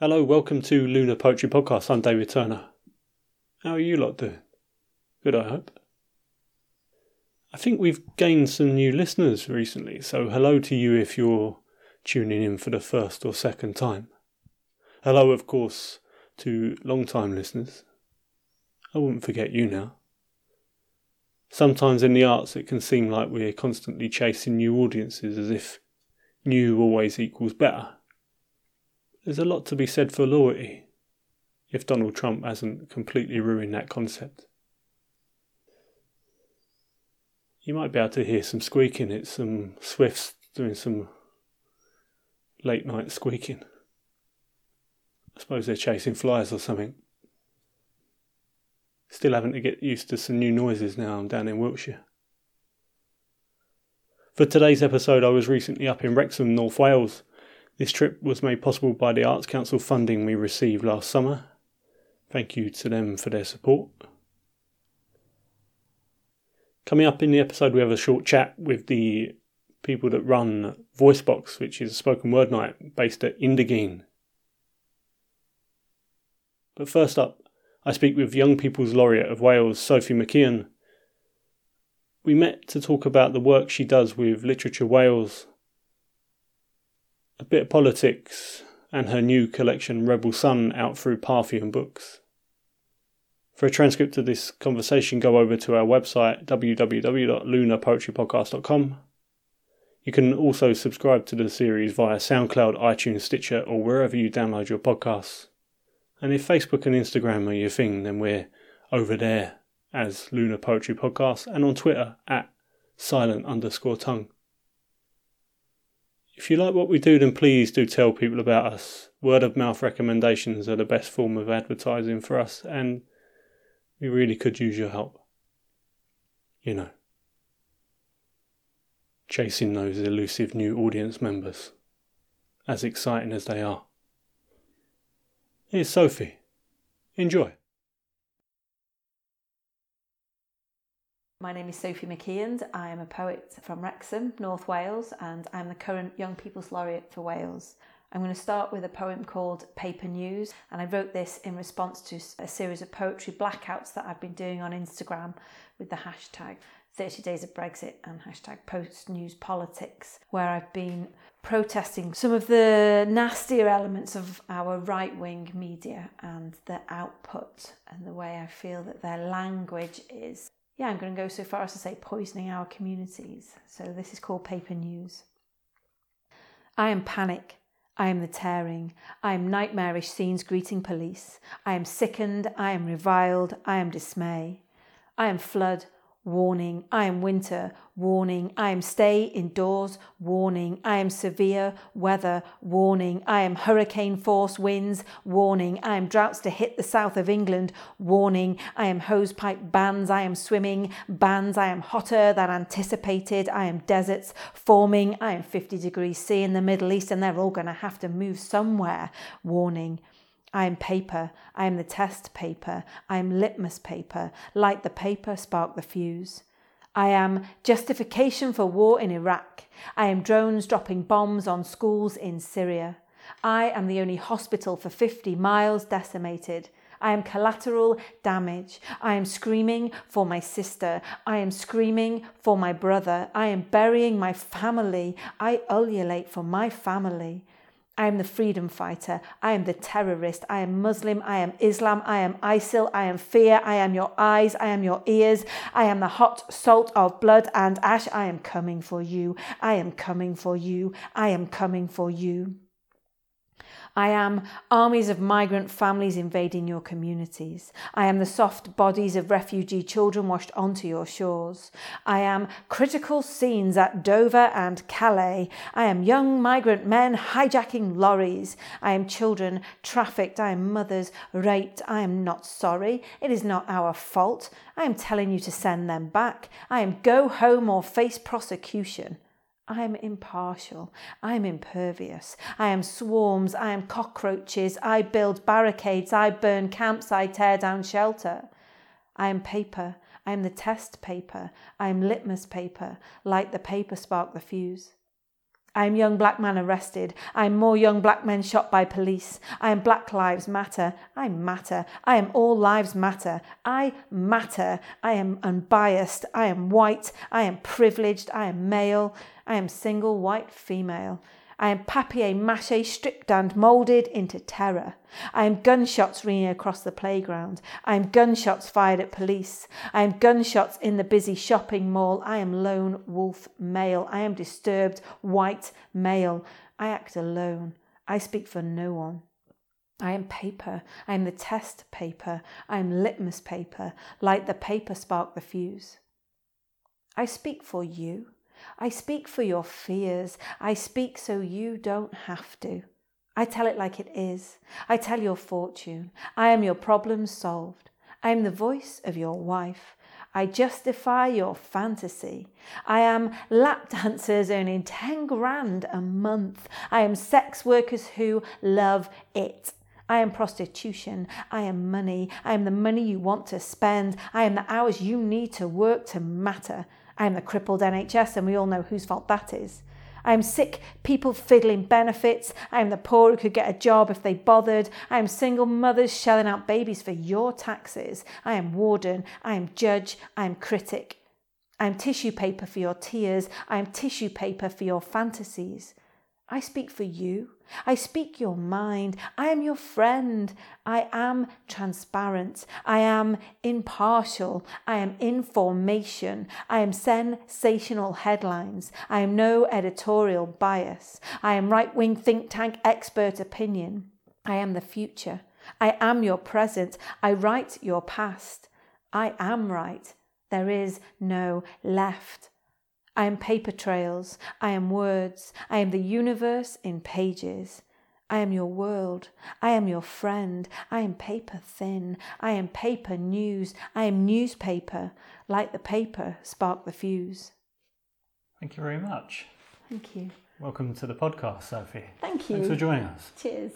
Hello, welcome to Lunar Poetry Podcast. I'm David Turner. How are you lot doing? Good, I hope. I think we've gained some new listeners recently, so hello to you if you're tuning in for the first or second time. Hello, of course, to long time listeners. I wouldn't forget you now. Sometimes in the arts it can seem like we're constantly chasing new audiences as if new always equals better. There's a lot to be said for loyalty, if Donald Trump hasn't completely ruined that concept. You might be able to hear some squeaking, it's some swifts doing some late night squeaking. I suppose they're chasing flies or something. Still having to get used to some new noises now I'm down in Wiltshire. For today's episode, I was recently up in Wrexham, North Wales, this trip was made possible by the Arts Council funding we received last summer. Thank you to them for their support. Coming up in the episode, we have a short chat with the people that run Voicebox, which is a spoken word night based at Indigene. But first up, I speak with Young People's Laureate of Wales, Sophie McKeand. We met to talk about the work she does with Literature Wales a bit of politics, and her new collection Rebel Sun out through Parthian Books. For a transcript of this conversation, go over to our website www.lunarpoetrypodcast.com. You can also subscribe to the series via SoundCloud, iTunes, Stitcher, or wherever you download your podcasts. And if Facebook and Instagram are your thing, then we're over there as Lunar Poetry Podcast and on Twitter at silent underscore tongue. If you like what we do, then please do tell people about us. Word of mouth recommendations are the best form of advertising for us, and we really could use your help. You know, chasing those elusive new audience members, as exciting as they are. Here's Sophie. Enjoy. My name is Sophie McKeand. I am a poet from Wrexham, North Wales, and I'm the current Young People's Laureate for Wales. I'm going to start with a poem called Paper News, and I wrote this in response to a series of poetry blackouts that I've been doing on Instagram with the hashtag 30 Days of Brexit and hashtag Post News Politics, where I've been protesting some of the nastier elements of our right wing media and the output and the way I feel that their language is yeah, I'm going to go so far as to say poisoning our communities. So this is called paper news. I am panic. I am the tearing. I am nightmarish scenes greeting police. I am sickened. I am reviled. I am dismay. I am flood warning, I am winter, warning, I am stay indoors, warning, I am severe weather, warning, I am hurricane force winds, warning, I am droughts to hit the south of England, warning, I am hosepipe bans, I am swimming bans, I am hotter than anticipated, I am deserts forming, I am 50 degrees C in the Middle East and they're all going to have to move somewhere, warning. I am paper, I am the test paper, I am litmus paper, light the paper, spark the fuse. I am justification for war in Iraq. I am drones dropping bombs on schools in Syria. I am the only hospital for 50 miles decimated. I am collateral damage. I am screaming for my sister. I am screaming for my brother. I am burying my family. I ululate for my family. I am the freedom fighter. I am the terrorist. I am Muslim. I am Islam. I am ISIL. I am fear. I am your eyes. I am your ears. I am the hot salt of blood and ash. I am coming for you. I am coming for you. I am coming for you. I am armies of migrant families invading your communities. I am the soft bodies of refugee children washed onto your shores. I am critical scenes at Dover and Calais. I am young migrant men hijacking lorries. I am children trafficked. I am mothers raped. I am not sorry. It is not our fault. I am telling you to send them back. I am go home or face prosecution. I am impartial. I am impervious. I am swarms. I am cockroaches. I build barricades. I burn camps. I tear down shelter. I am paper. I am the test paper. I am litmus paper. Light the paper, spark the fuse. I am young black man arrested. I am more young black men shot by police. I am Black Lives Matter. I matter. I am All Lives Matter. I matter. I am unbiased. I am white. I am privileged. I am male. I am single white female. I am papier mâché stripped and moulded into terror. I am gunshots ringing across the playground. I am gunshots fired at police. I am gunshots in the busy shopping mall. I am lone wolf male. I am disturbed white male. I act alone. I speak for no one. I am paper. I am the test paper. I am litmus paper. Light the paper, spark the fuse. I speak for you. I speak for your fears. I speak so you don't have to. I tell it like it is. I tell your fortune. I am your problems solved. I am the voice of your wife. I justify your fantasy. I am lap dancers earning 10 grand a month. I am sex workers who love it. I am prostitution. I am money. I am the money you want to spend. I am the hours you need to work to matter. I am the crippled NHS, and we all know whose fault that is. I am sick people fiddling benefits. I am the poor who could get a job if they bothered. I am single mothers shelling out babies for your taxes. I am warden. I am judge. I am critic. I am tissue paper for your tears. I am tissue paper for your fantasies. I speak for you. I speak your mind. I am your friend. I am transparent. I am impartial. I am information. I am sensational headlines. I am no editorial bias. I am right wing think tank expert opinion. I am the future. I am your present. I write your past. I am right. There is no left. I am paper trails. I am words. I am the universe in pages. I am your world. I am your friend. I am paper thin. I am paper news. I am newspaper. Light the paper, spark the fuse. Thank you very much. Thank you. Welcome to the podcast, Sophie. Thank you. Thanks for joining us. Cheers.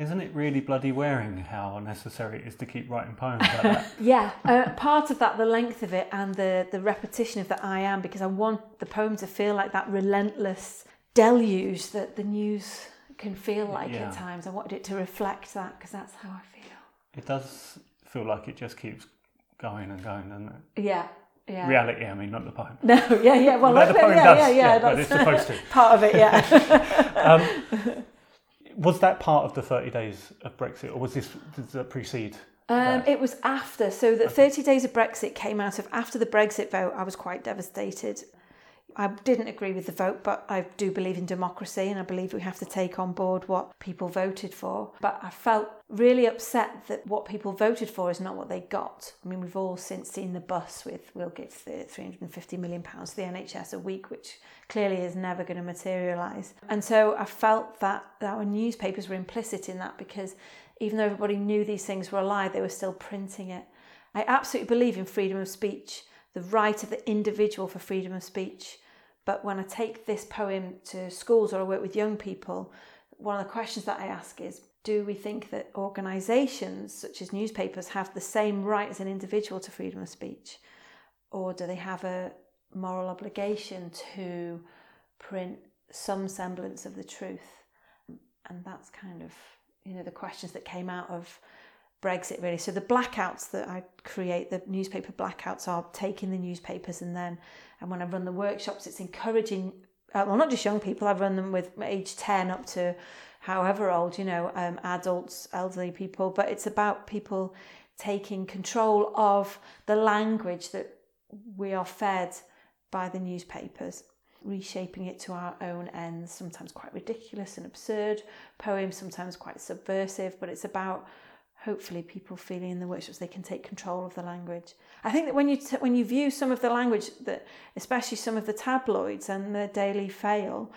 Isn't it really bloody wearing how necessary it is to keep writing poems like that? Yeah, uh, part of that, the length of it and the, the repetition of the I am, because I want the poem to feel like that relentless deluge that the news can feel like Yeah. at times. I wanted it to reflect that because that's how I feel. it does feel like it just keeps going and going, doesn't it? Yeah, yeah. Reality, I mean, not the poem. No, yeah, yeah. Well, But the poem yeah, does, yeah, yeah, yeah, but that's it's supposed to. part of it. Yeah. Um, was that part of the 30 days of Brexit, or was this did that precede? Um, it was after. So the 30 days of Brexit came out of after the Brexit vote. I was quite devastated. I didn't agree with the vote, but I do believe in democracy and I believe we have to take on board what people voted for. But I felt really upset that what people voted for is not what they got. I mean, we've all since seen the bus with we'll give the 350 million pounds to the NHS a week, which clearly is never going to materialise. And so I felt that our newspapers were implicit in that because even though everybody knew these things were a lie, they were still printing it. I absolutely believe in freedom of speech, the right of the individual for freedom of speech. But when I take this poem to schools or I work with young people, one of the questions that I ask is do we think that organisations such as newspapers have the same right as an individual to freedom of speech? Or do they have a moral obligation to print some semblance of the truth? And that's kind of, you know, the questions that came out of Brexit really. So the blackouts that I create, the newspaper blackouts are taking the newspapers and then, and when I run the workshops, it's encouraging, uh, well, not just young people, I've run them with age 10 up to however old, you know, um, adults, elderly people, but it's about people taking control of the language that we are fed by the newspapers reshaping it to our own ends sometimes quite ridiculous and absurd poems sometimes quite subversive but it's about hopefully people feeling in the workshops they can take control of the language. I think that when you t- when you view some of the language that especially some of the tabloids and the daily fail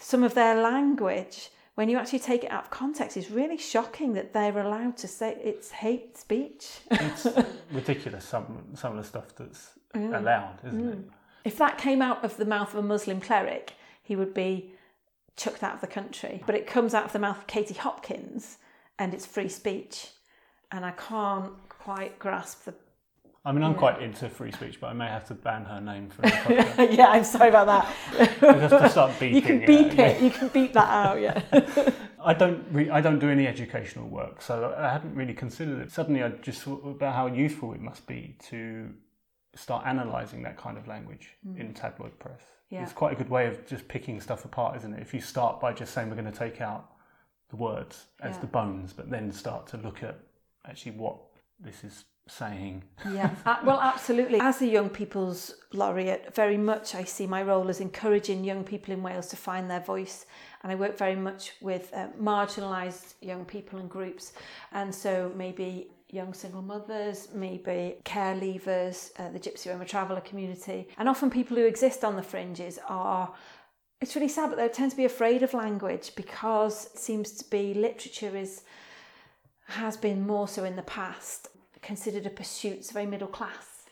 some of their language when you actually take it out of context is really shocking that they're allowed to say it's hate speech. It's ridiculous, some, some of the stuff that's allowed, isn't it? Mm. if that came out of the mouth of a muslim cleric he would be chucked out of the country. But it comes out of the mouth of katie hopkins and it's free speech and i can't quite grasp the I mean, I'm Yeah. quite into free speech, but I may have to ban her name from the podcast. yeah, I'm sorry about that. have to start beeping. you can beep yeah. it. You can beep that out. Yeah. I don't re- I don't do any educational work, so I hadn't really considered it. Suddenly, I just thought about how useful it must be to start analysing that kind of language hmm. in tabloid press. Yeah. It's quite a good way of just picking stuff apart, isn't it? If you start by just saying we're going to take out the words as Yeah. the bones, but then start to look at actually what this is saying. Yeah, uh, well, absolutely. As a young people's laureate, very much I see my role as encouraging young people in Wales to find their voice. And I work very much with uh, marginalised young people and groups. And so maybe young single mothers, maybe care leavers, uh, the Gypsy Roma traveller community. And often people who exist on the fringes are it's really sad, but they tend to be afraid of language because it seems to be literature is has been more so in the past considered a pursuit. It's very middle class,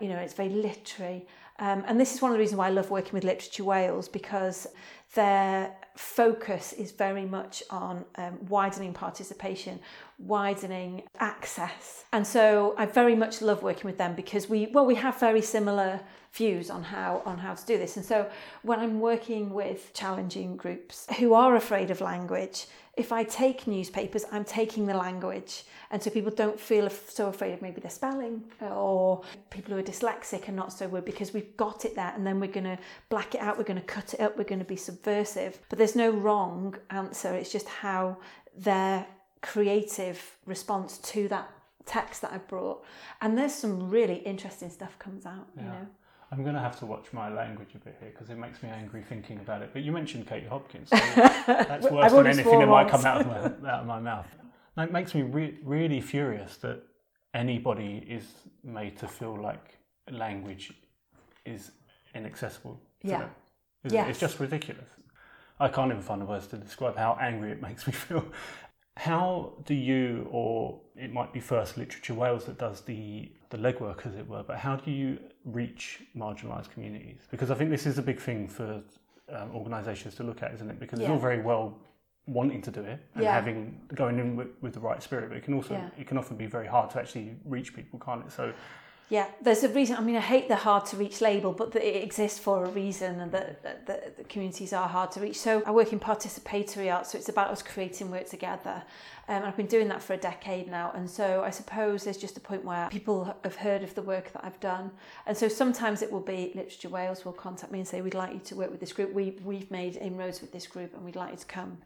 you know, it's very literary. Um, and this is one of the reasons why I love working with Literature Wales because their focus is very much on um, widening participation, widening access. And so I very much love working with them because we, well, we have very similar views on how on how to do this. And so when I'm working with challenging groups who are afraid of language, if I take newspapers, I'm taking the language. And so people don't feel so afraid of maybe the spelling or people who are dyslexic and not so worried because we've got it there and then we're going to black it out, we're going to cut it up, we're going to be subversive. But there's no wrong answer. It's just how their creative response to that text that I've brought. And there's some really interesting stuff comes out, you know. I'm going to have to watch my language a bit here because it makes me angry thinking about it. But you mentioned Katie Hopkins. So that's worse than anything that might come out of my, out of my mouth. And it makes me re- really furious that anybody is made to feel like language is inaccessible Yeah. them. Isn't it? It's just ridiculous. I can't even find the words to describe how angry it makes me feel. How do you, or it might be First Literature Wales that does the, the legwork, as it were, but how do you reach marginalised communities? Because I think this is a big thing for um, organisations to look at, isn't it? Because it's Yeah. all very well wanting to do it and Yeah. having going in with, with the right spirit, but it can also Yeah. it can often be very hard to actually reach people, can't it? So Yeah, there's a reason. I mean, I hate the hard to reach label, but that it exists for a reason, and that, the communities are hard to reach. So I work in participatory art, so it's about us creating work together. Um, and I've been doing that for a decade now, and so I suppose there's just a point where people have heard of the work that I've done, and so sometimes it will be Literature Wales will contact me and say we'd like you to work with this group. We we've made inroads with this group, and we'd like you to come.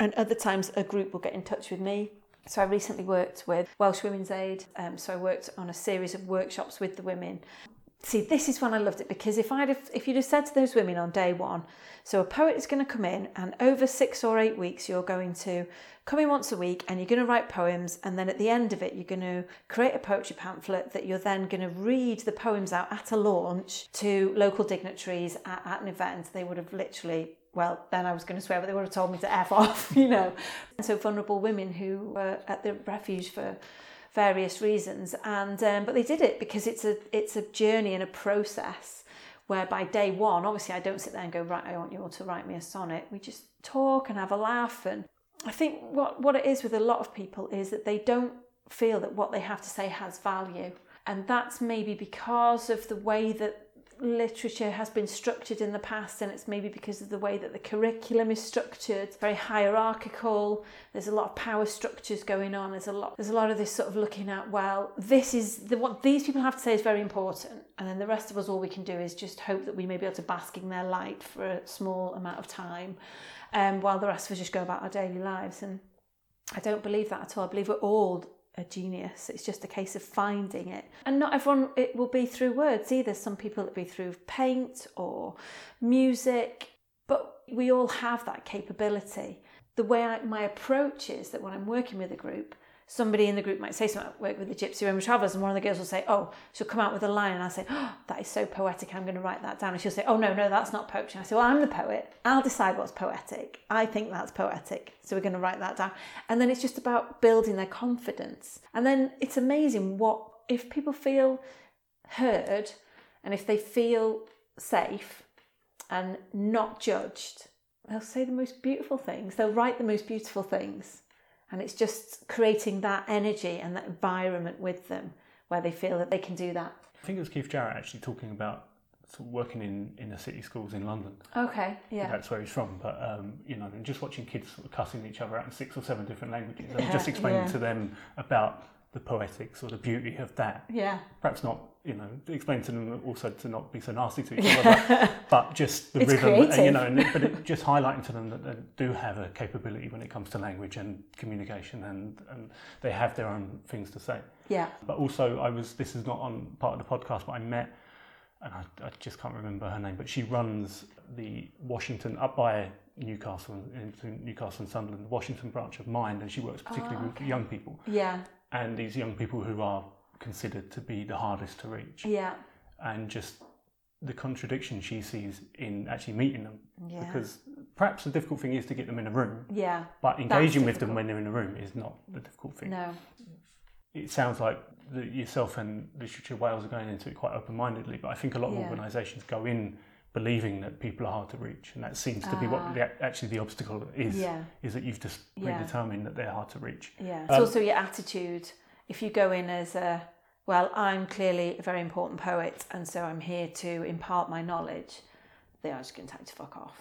And other times a group will get in touch with me so I recently worked with Welsh Women's Aid. Um, so I worked on a series of workshops with the women. See, this is when I loved it because if I'd have, if you'd have said to those women on day one, so a poet is going to come in and over six or eight weeks you're going to come in once a week and you're going to write poems and then at the end of it you're going to create a poetry pamphlet that you're then going to read the poems out at a launch to local dignitaries at, at an event. They would have literally well, then I was going to swear, but they would have told me to F off, you know. And so vulnerable women who were at the refuge for various reasons, and um, but they did it because it's a it's a journey and a process where by day one, obviously, I don't sit there and go right. I want you all to write me a sonnet. We just talk and have a laugh, and I think what what it is with a lot of people is that they don't feel that what they have to say has value, and that's maybe because of the way that literature has been structured in the past and it's maybe because of the way that the curriculum is structured. Very hierarchical. There's a lot of power structures going on. There's a lot there's a lot of this sort of looking at well this is the what these people have to say is very important and then the rest of us all we can do is just hope that we may be able to bask in their light for a small amount of time um, while the rest of us just go about our daily lives. And I don't believe that at all. I believe we're all a genius. It's just a case of finding it. And not everyone it will be through words either. Some people it'll be through paint or music, but we all have that capability. The way I, my approach is that when I'm working with a group, somebody in the group might say something, I work with the Gypsy Roma Travellers, and one of the girls will say, Oh, she'll come out with a line, and I'll say, Oh, that is so poetic, I'm going to write that down. And she'll say, Oh, no, no, that's not poetry. And I say, Well, I'm the poet. I'll decide what's poetic. I think that's poetic. So we're going to write that down. And then it's just about building their confidence. And then it's amazing what, if people feel heard and if they feel safe and not judged, they'll say the most beautiful things. They'll write the most beautiful things. And it's just creating that energy and that environment with them where they feel that they can do that. I think it was Keith Jarrett actually talking about sort of working in inner city schools in London. Okay, yeah. That's where he's from. But, um, you know, just watching kids sort of cussing each other out in six or seven different languages and Yeah, just explaining yeah. to them about the poetics or the beauty of that. Yeah. Perhaps not, you know, explain to them also to not be so nasty to each other, but, but just the It's rhythm, creative. you know, and, but it, just highlighting to them that they do have a capability when it comes to language and communication and, and they have their own things to say. Yeah. But also, I was. This is not on part of the podcast, but I met, and I, I just can't remember her name, but she runs the Washington up by Newcastle, into Newcastle and Sunderland, the Washington branch of Mind, and she works particularly Oh, with young people Yeah. And these young people who are considered to be the hardest to reach, Yeah. and just the contradiction she sees in actually meeting them. Yeah. Because perhaps the difficult thing is to get them in a room, Yeah. but engaging with them when they're in a room is not the difficult thing No. it sounds like the, yourself and Literature Wales are going into it quite open mindedly, but I think a lot of Yeah. organisations go in believing that people are hard to reach, and that seems to be what Ah. the, actually the obstacle is. Yeah. Is that you've just Yeah. predetermined that they're hard to reach. Yeah. It's Um, also your attitude. If you go in as a, well, I'm clearly a very important poet, and so I'm here to impart my knowledge, they are just going to tell you to fuck off.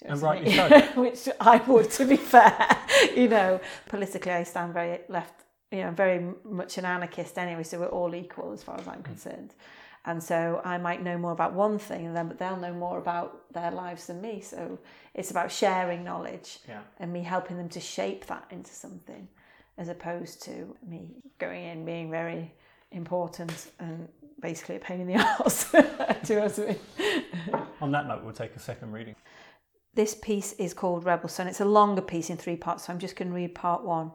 You know And rightly mean? Which I would, to be fair. you know, politically, I stand very left, you know, very much an anarchist anyway, so we're all equal as far as I'm concerned. And so I might know more about one thing and then but they'll know more about their lives than me. So it's about sharing knowledge Yeah. and me helping them to shape that into something as opposed to me going in being very important and basically a pain in the arse. Do you know what I mean? On that note, we'll take a second reading. This piece is called Rebel Sun. It's a longer piece in three parts, so I'm just going to read part one.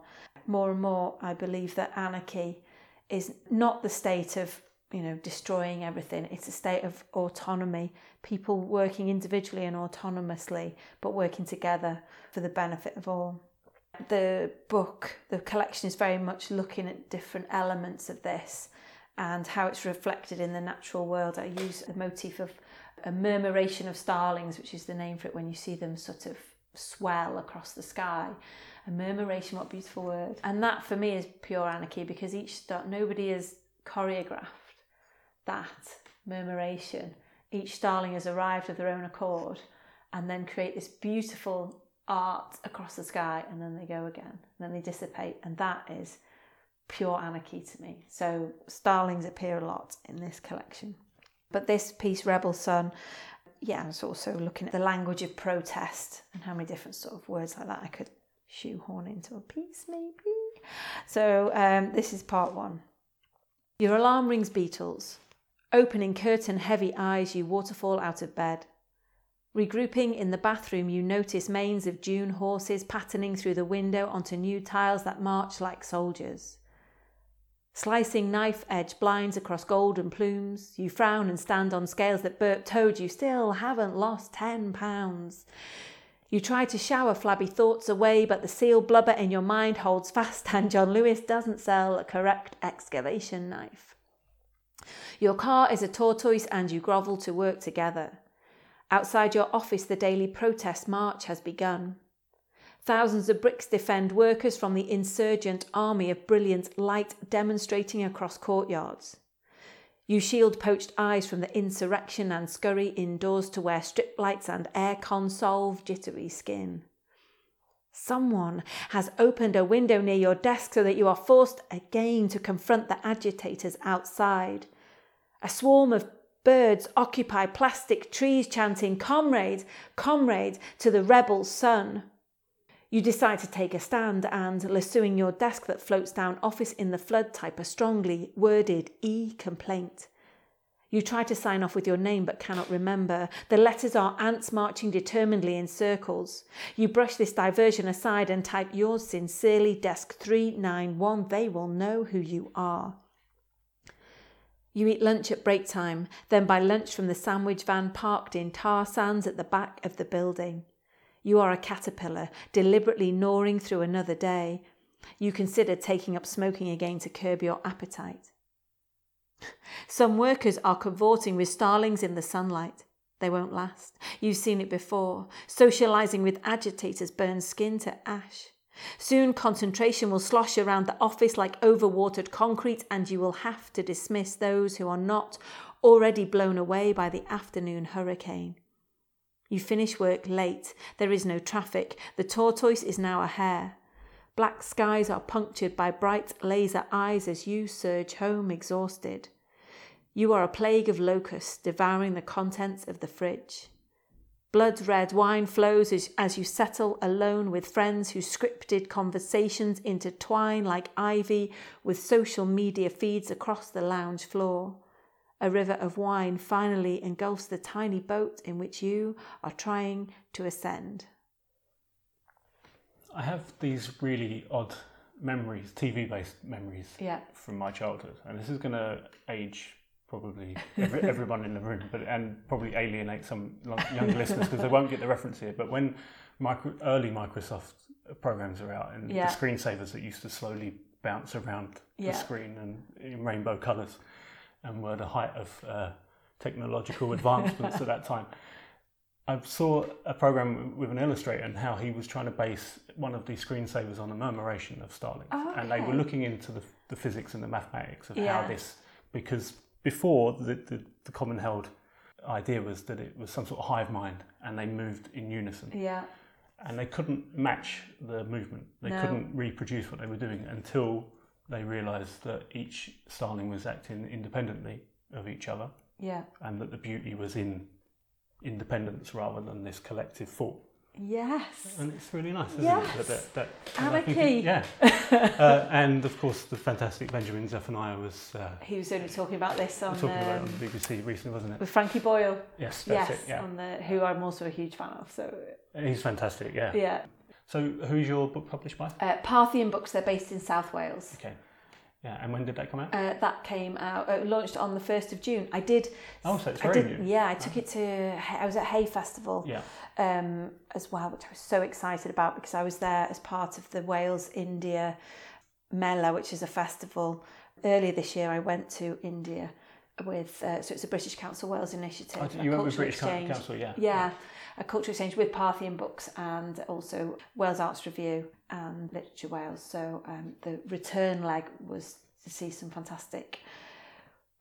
More and more, I believe that anarchy is not the state of you know destroying everything. It's a state of autonomy. People working individually and autonomously, but working together for the benefit of all. The book, the collection, is very much looking at different elements of this and how it's reflected in the natural world. I use the motif of a murmuration of starlings, which is the name for it when you see them sort of swell across the sky. A murmuration, what a beautiful word. And that for me is pure anarchy because each nobody is choreographed that murmuration. Each starling has arrived of their own accord and then create this beautiful art across the sky and then they go again and then they dissipate and that is pure anarchy to me. So starlings appear a lot in this collection. But this piece, Rebel Sun, yeah, it's also looking at the language of protest and how many different sort of words like that I could shoehorn into a piece, maybe. So um, this is part one. Your alarm rings, Beatles. Opening curtain heavy eyes, you waterfall out of bed. Regrouping in the bathroom, you notice manes of June horses patterning through the window onto new tiles that march like soldiers. Slicing knife edge blinds across golden plumes, you frown and stand on scales that Bert told you still haven't lost ten pounds. You try to shower flabby thoughts away, but the seal blubber in your mind holds fast, and John Lewis doesn't sell a correct excavation knife. Your car is a tortoise, and you grovel to work together. Outside your office, the daily protest march has begun. Thousands of bricks defend workers from the insurgent army of brilliant light demonstrating across courtyards. You shield poached eyes from the insurrection and scurry indoors to where strip lights and aircon solve jittery skin. Someone has opened a window near your desk so that you are forced again to confront the agitators outside. A swarm of birds occupy plastic trees chanting, Comrade, comrade, to the rebel sun. You decide to take a stand and, lassoing your desk that floats down office in the flood, type a strongly worded e complaint. You try to sign off with your name but cannot remember. The letters are ants marching determinedly in circles. You brush this diversion aside and type yours sincerely, desk 391. They will know who you are. You eat lunch at break time, then buy lunch from the sandwich van parked in tar sands at the back of the building. You are a caterpillar, deliberately gnawing through another day. You consider taking up smoking again to curb your appetite. Some workers are cavorting with starlings in the sunlight. They won't last. You've seen it before. Socialising with agitators burns skin to ash. Soon concentration will slosh around the office like overwatered concrete, and you will have to dismiss those who are not already blown away by the afternoon hurricane. You finish work late. There is no traffic. The tortoise is now a hare. Black skies are punctured by bright laser eyes as you surge home exhausted. You are a plague of locusts devouring the contents of the fridge. Blood red wine flows as, as, you settle alone with friends whose scripted conversations intertwine like ivy with social media feeds across the lounge floor. A river of wine finally engulfs the tiny boat in which you are trying to ascend. I have these really odd memories, TV based memories yeah. from my childhood, and this is going to age probably every, everyone in the room, but and probably alienate some younger listeners because they won't get the reference here. But when micro, early Microsoft programs are out and yeah. the screensavers that used to slowly bounce around yeah. the screen and in rainbow colours, and were the height of uh, technological advancements at that time. I saw a program with an illustrator and how he was trying to base one of these screensavers on a murmuration of starlings, oh, okay. and they were looking into the, the physics and the mathematics of yeah. how this because before the, the, the, common held idea was that it was some sort of hive mind and they moved in unison. Yeah. And they couldn't match the movement. They no. couldn't reproduce what they were doing until they realised that each starling was acting independently of each other. Yeah. And that the beauty was in independence rather than this collective thought. Yes. And it's really nice, isn't yes. it? That, that, Anarchy. yeah. uh, and of course, the fantastic Benjamin Zephaniah was. Uh, he was only talking about this on, talking um, about on the BBC recently, wasn't it? With Frankie Boyle. Yes, yes, it. Yeah. On the, who I'm also a huge fan of. So. He's fantastic. Yeah. Yeah. So, who's your book published by? Uh, Parthian Books. They're based in South Wales. Okay. Yeah, and when did that come out? Uh, that came out, uh, launched on the 1st of June. I did. Oh, so it's I very did, new. Yeah, I took it to, I was at Hay Festival Yeah. um, as well, which I was so excited about because I was there as part of the Wales India Mela, which is a festival. Earlier this year, I went to India with, uh, so it's a British Council Wales initiative. Oh, you went with British exchange. Council, yeah. Yeah, a cultural exchange with Parthian Books and also Wales Arts Review and Literature Wales. So um, the return leg was to see some fantastic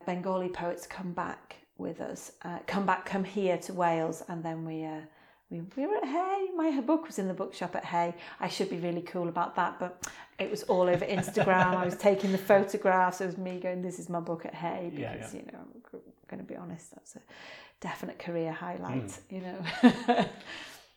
Bengali poets come back with us, uh, come back, come here to Wales, and then we. Uh, we, we were at Hay. My book was in the bookshop at Hay. I should be really cool about that, but it was all over Instagram. I was taking the photographs. It was me going, "This is my book at Hay," because Yeah, yeah. you know, I'm going to be honest, that's a definite career highlight. Mm. You know.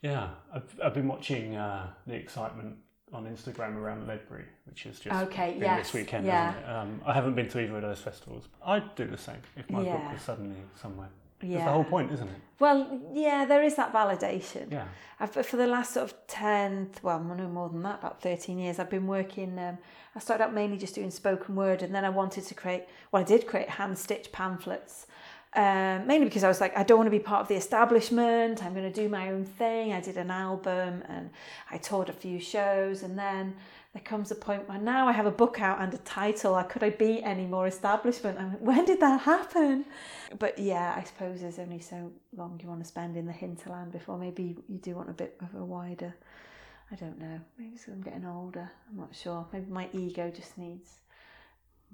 Yeah, I've, I've been watching uh, the excitement on Instagram around Ledbury, which is just Okay, been yes, this weekend, yeah. Um, I haven't been to either of those festivals. I'd do the same if my book was suddenly somewhere. yeah. That's the whole point, isn't it? Well, yeah, there is that validation. Yeah. I've, for the last sort of 10, well, no more than that, about 13 years, I've been working. Um, I started out mainly just doing spoken word, and then I wanted to create, well, I did create hand stitched pamphlets. Um, mainly because I was like, I don't want to be part of the establishment. I'm going to do my own thing. I did an album and I toured a few shows, and then there comes a point where now I have a book out and a title. Could I be any more establishment? I'm like, when did that happen? But yeah, I suppose there's only so long you want to spend in the hinterland before maybe you do want a bit of a wider. I don't know. Maybe I'm getting older. I'm not sure. Maybe my ego just needs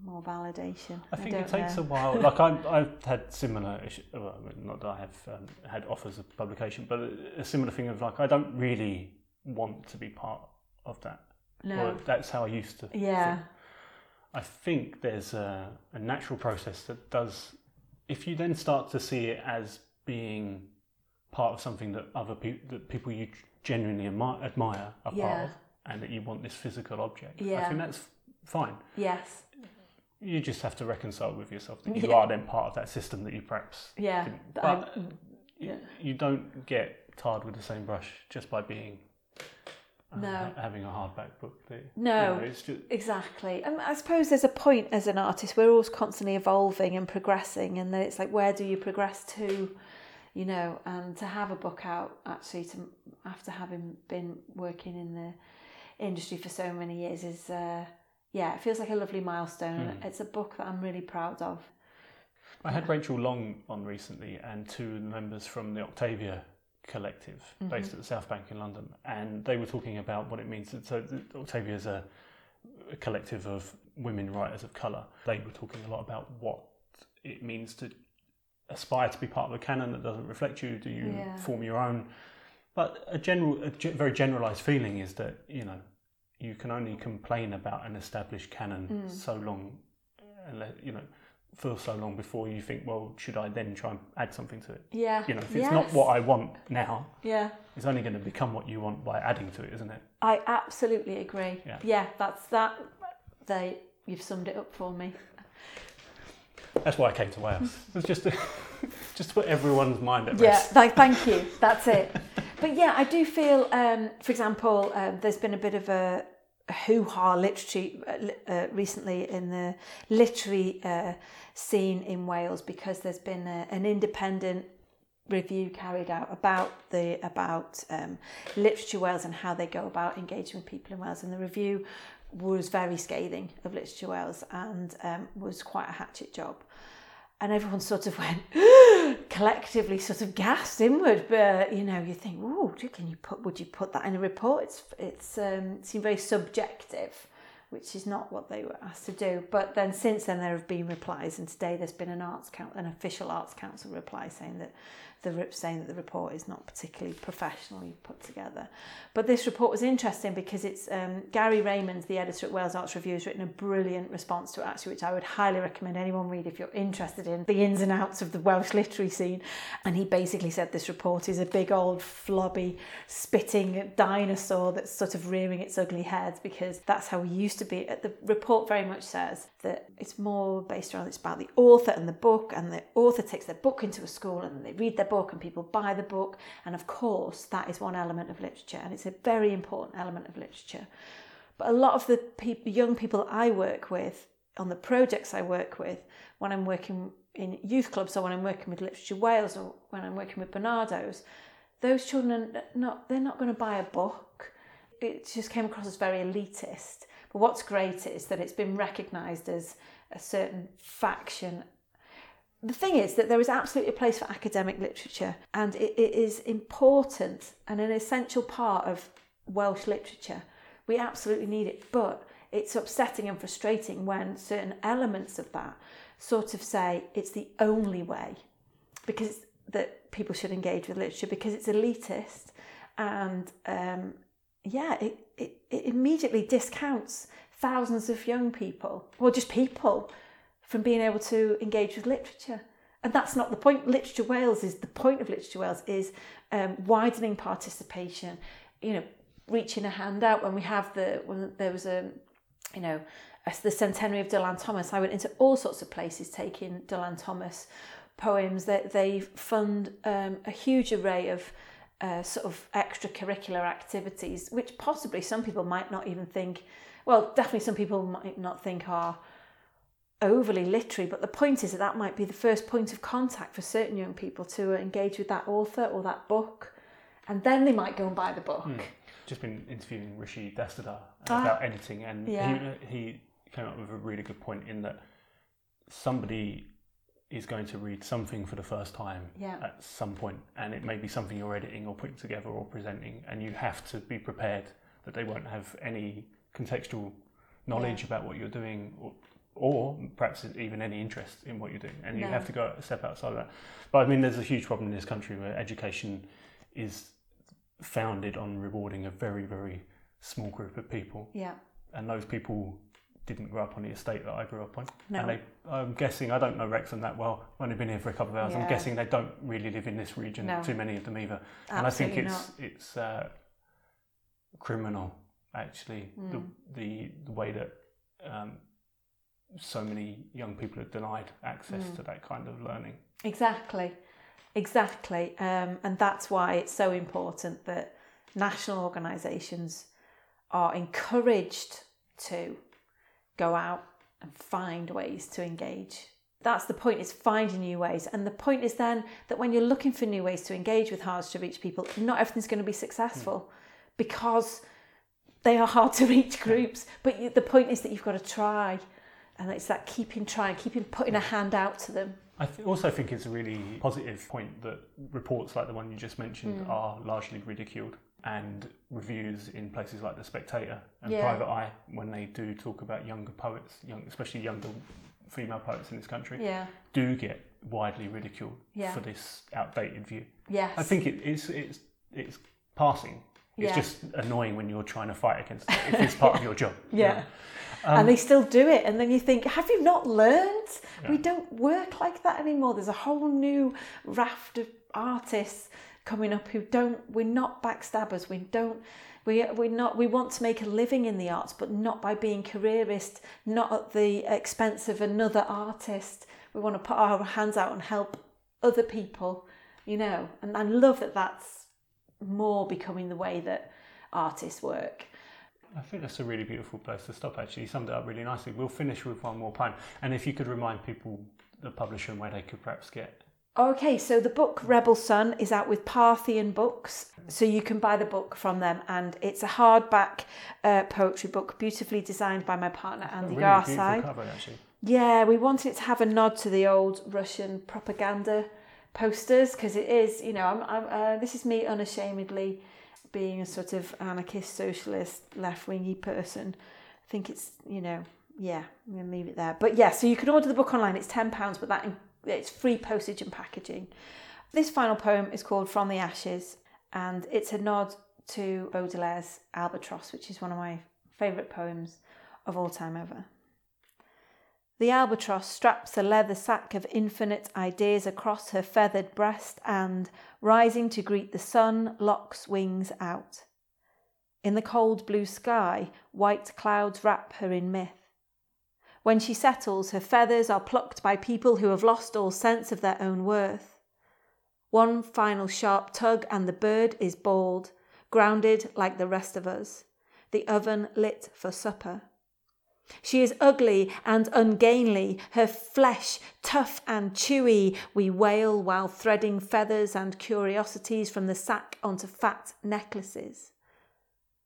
more validation. I think don't it takes know. a while. Like I, I've had similar, issue, well, not that I have um, had offers of publication, but a, similar thing of like I don't really want to be part of that. No. Or that's how I used to. Yeah. think. I think there's a, a natural process that does. If you then start to see it as being part of something that other people, that people you genuinely admi- admire are part of, and that you want this physical object, I think that's fine. Yes. You just have to reconcile with yourself that you Yeah. are then part of that system that you perhaps Yeah. didn't. That But I'm- you, you don't get tarred with the same brush just by being uh, No. ha- having a hardback book. you? No. You know, it's just Exactly. And I suppose there's a point as an artist, we're always constantly evolving and progressing, and then it's like, where do you progress to? You know, and to have a book out actually, to after having been working in the industry for so many years, is uh, yeah, it feels like a lovely milestone. Mm. It's a book that I'm really proud of. I had Rachel Long on recently and two members from the Octavia collective based at the South Bank in London, and they were talking about what it means. So Octavia is a, a collective of women writers of colour. They were talking a lot about what it means to aspire to be part of a canon that doesn't reflect you. Do you Yeah. form your own? But a general, a very generalised feeling is that you know you can only complain about an established canon Mm. so long, you know, for so long before you think, well, should I then try and add something to it? Yeah. You know, if it's not what I want now, Yeah. it's only going to become what you want by adding to it, isn't it? I absolutely agree. Yeah. that's that. They, you've summed it up for me. That's why I came to Wales. It's just to, just to put everyone's mind at Yeah, rest. like, thank you. That's it. But yeah, I do feel, um, for example, um, there's been a bit of a, a hoo-ha literary uh, uh, recently in the literary uh, scene in Wales because there's been a, an independent review carried out about the about um, literature Wales and how they go about engaging with people in Wales, and the review was very scathing of literature Wales and um, was quite a hatchet job. And everyone sort of went collectively, sort of gasped inward. But you know, you think, "Oh, can you put? Would you put that in a report?" It's it's um, it seemed very subjective, which is not what they were asked to do. But then since then, there have been replies, and today there's been an arts council, an official arts council reply saying that the saying that the report is not particularly professionally put together. But this report was interesting because it's um, Gary Raymond, the editor at Wales Arts Review, has written a brilliant response to it, actually, which I would highly recommend anyone read if you're interested in the ins and outs of the Welsh literary scene. And he basically said this report is a big old flobby spitting dinosaur that's sort of rearing its ugly head because that's how we used to be. The report very much says that it's more based around it's about the author and the book, and the author takes their book into a school and they read their book and people buy the book. And of course, that is one element of literature, and it's a very important element of literature. But a lot of the peop young people I work with on the projects I work with, when I'm working in youth clubs or when I'm working with Literature Wales or when I'm working with Barnardo's, those children are not they're not going to buy a book. It just came across as very elitist. But what's great is that it's been recognised as a certain faction the thing is that there is absolutely a place for academic literature and it, it is important and an essential part of Welsh literature. We absolutely need it, but it's upsetting and frustrating when certain elements of that sort of say it's the only way because that people should engage with literature because it's elitist and um, yeah, it, it, it immediately discounts thousands of young people, or just people, from being able to engage with literature. And that's not the point. Literature Wales is the point of Literature Wales is um, widening participation. You know, reaching a hand out when we have the when there was a, you know, the centenary of Dylan Thomas. I went into all sorts of places taking Dylan Thomas poems. That they fund um, a huge array of uh, sort of extracurricular activities, which possibly some people might not even think. Well, definitely some people might not think are overly literary, but the point is that that might be the first point of contact for certain young people to engage with that author or that book, and then they might go and buy the book. Hmm. Just been interviewing Rishi Dastidar Ah. about editing, and Yeah. he, he came up with a really good point in that somebody is going to read something for the first time Yeah. at some point, and it may be something you're editing or putting together or presenting, and you have to be prepared that they won't have any contextual knowledge about what you're doing, or, or perhaps even any interest in what you're doing, and you have to go a step outside of that. But I mean, there's a huge problem in this country where education is founded on rewarding a very, very small group of people, Yeah. and those people didn't grow up on the estate that I grew up on. No. And they, I'm guessing, I don't know Wrexham that well, I've only been here for a couple of hours, Yeah. I'm guessing they don't really live in this region, No. too many of them either. Absolutely and I think it's, it's uh, criminal, actually, the, Mm. the, the way that um, so many young people are denied access Mm. to that kind of learning. Exactly, exactly. Um, and that's why it's so important that national organisations are encouraged to go out and find ways to engage. That's the point, is finding new ways. And the point is then that when you're looking for new ways to engage with hard to reach people, not everything's going to be successful because they are hard to reach groups. But you, the point is that you've got to try. And it's that keeping trying, keeping putting a hand out to them. I th- also think it's a really positive point that reports like the one you just mentioned Mm. are largely ridiculed, and reviews in places like The Spectator and Yeah. Private Eye, when they do talk about younger poets, young, especially younger female poets in this country, Yeah. do get widely ridiculed Yeah. for this outdated view. Yes. I think it is it's it's passing. It's just annoying when you're trying to fight against it if it's part of your job. Yeah. Um, and they still do it, and then you think, have you not learned? We don't work like that anymore. There's a whole new raft of artists coming up who don't. We're not backstabbers. We don't. We we're not. We want to make a living in the arts, but not by being careerist, not at the expense of another artist. We want to put our hands out and help other people, you know. And I love that that's more becoming the way that artists work. I think that's a really beautiful place to stop. Actually, you summed it up really nicely. We'll finish with one more poem, and if you could remind people the publisher and where they could perhaps get. Okay, so the book Rebel Sun is out with Parthian Books, so you can buy the book from them, and it's a hardback uh, poetry book, beautifully designed by my partner Andy really Garside. cover. Yeah, we wanted it to have a nod to the old Russian propaganda posters because it is, you know, I'm, I'm, uh, this is me unashamedly being a sort of anarchist, socialist, left wingy person. I think it's, you know, yeah, I'm going to leave it there. But yeah, so you can order the book online. It's £10, but that it's free postage and packaging. This final poem is called From the Ashes, and it's a nod to Baudelaire's Albatross, which is one of my favourite poems of all time ever. The albatross straps a leather sack of infinite ideas across her feathered breast and, rising to greet the sun, locks wings out. In the cold blue sky, white clouds wrap her in myth. When she settles, her feathers are plucked by people who have lost all sense of their own worth. One final sharp tug, and the bird is bald, grounded like the rest of us, the oven lit for supper. She is ugly and ungainly, her flesh tough and chewy. We wail while threading feathers and curiosities from the sack onto fat necklaces.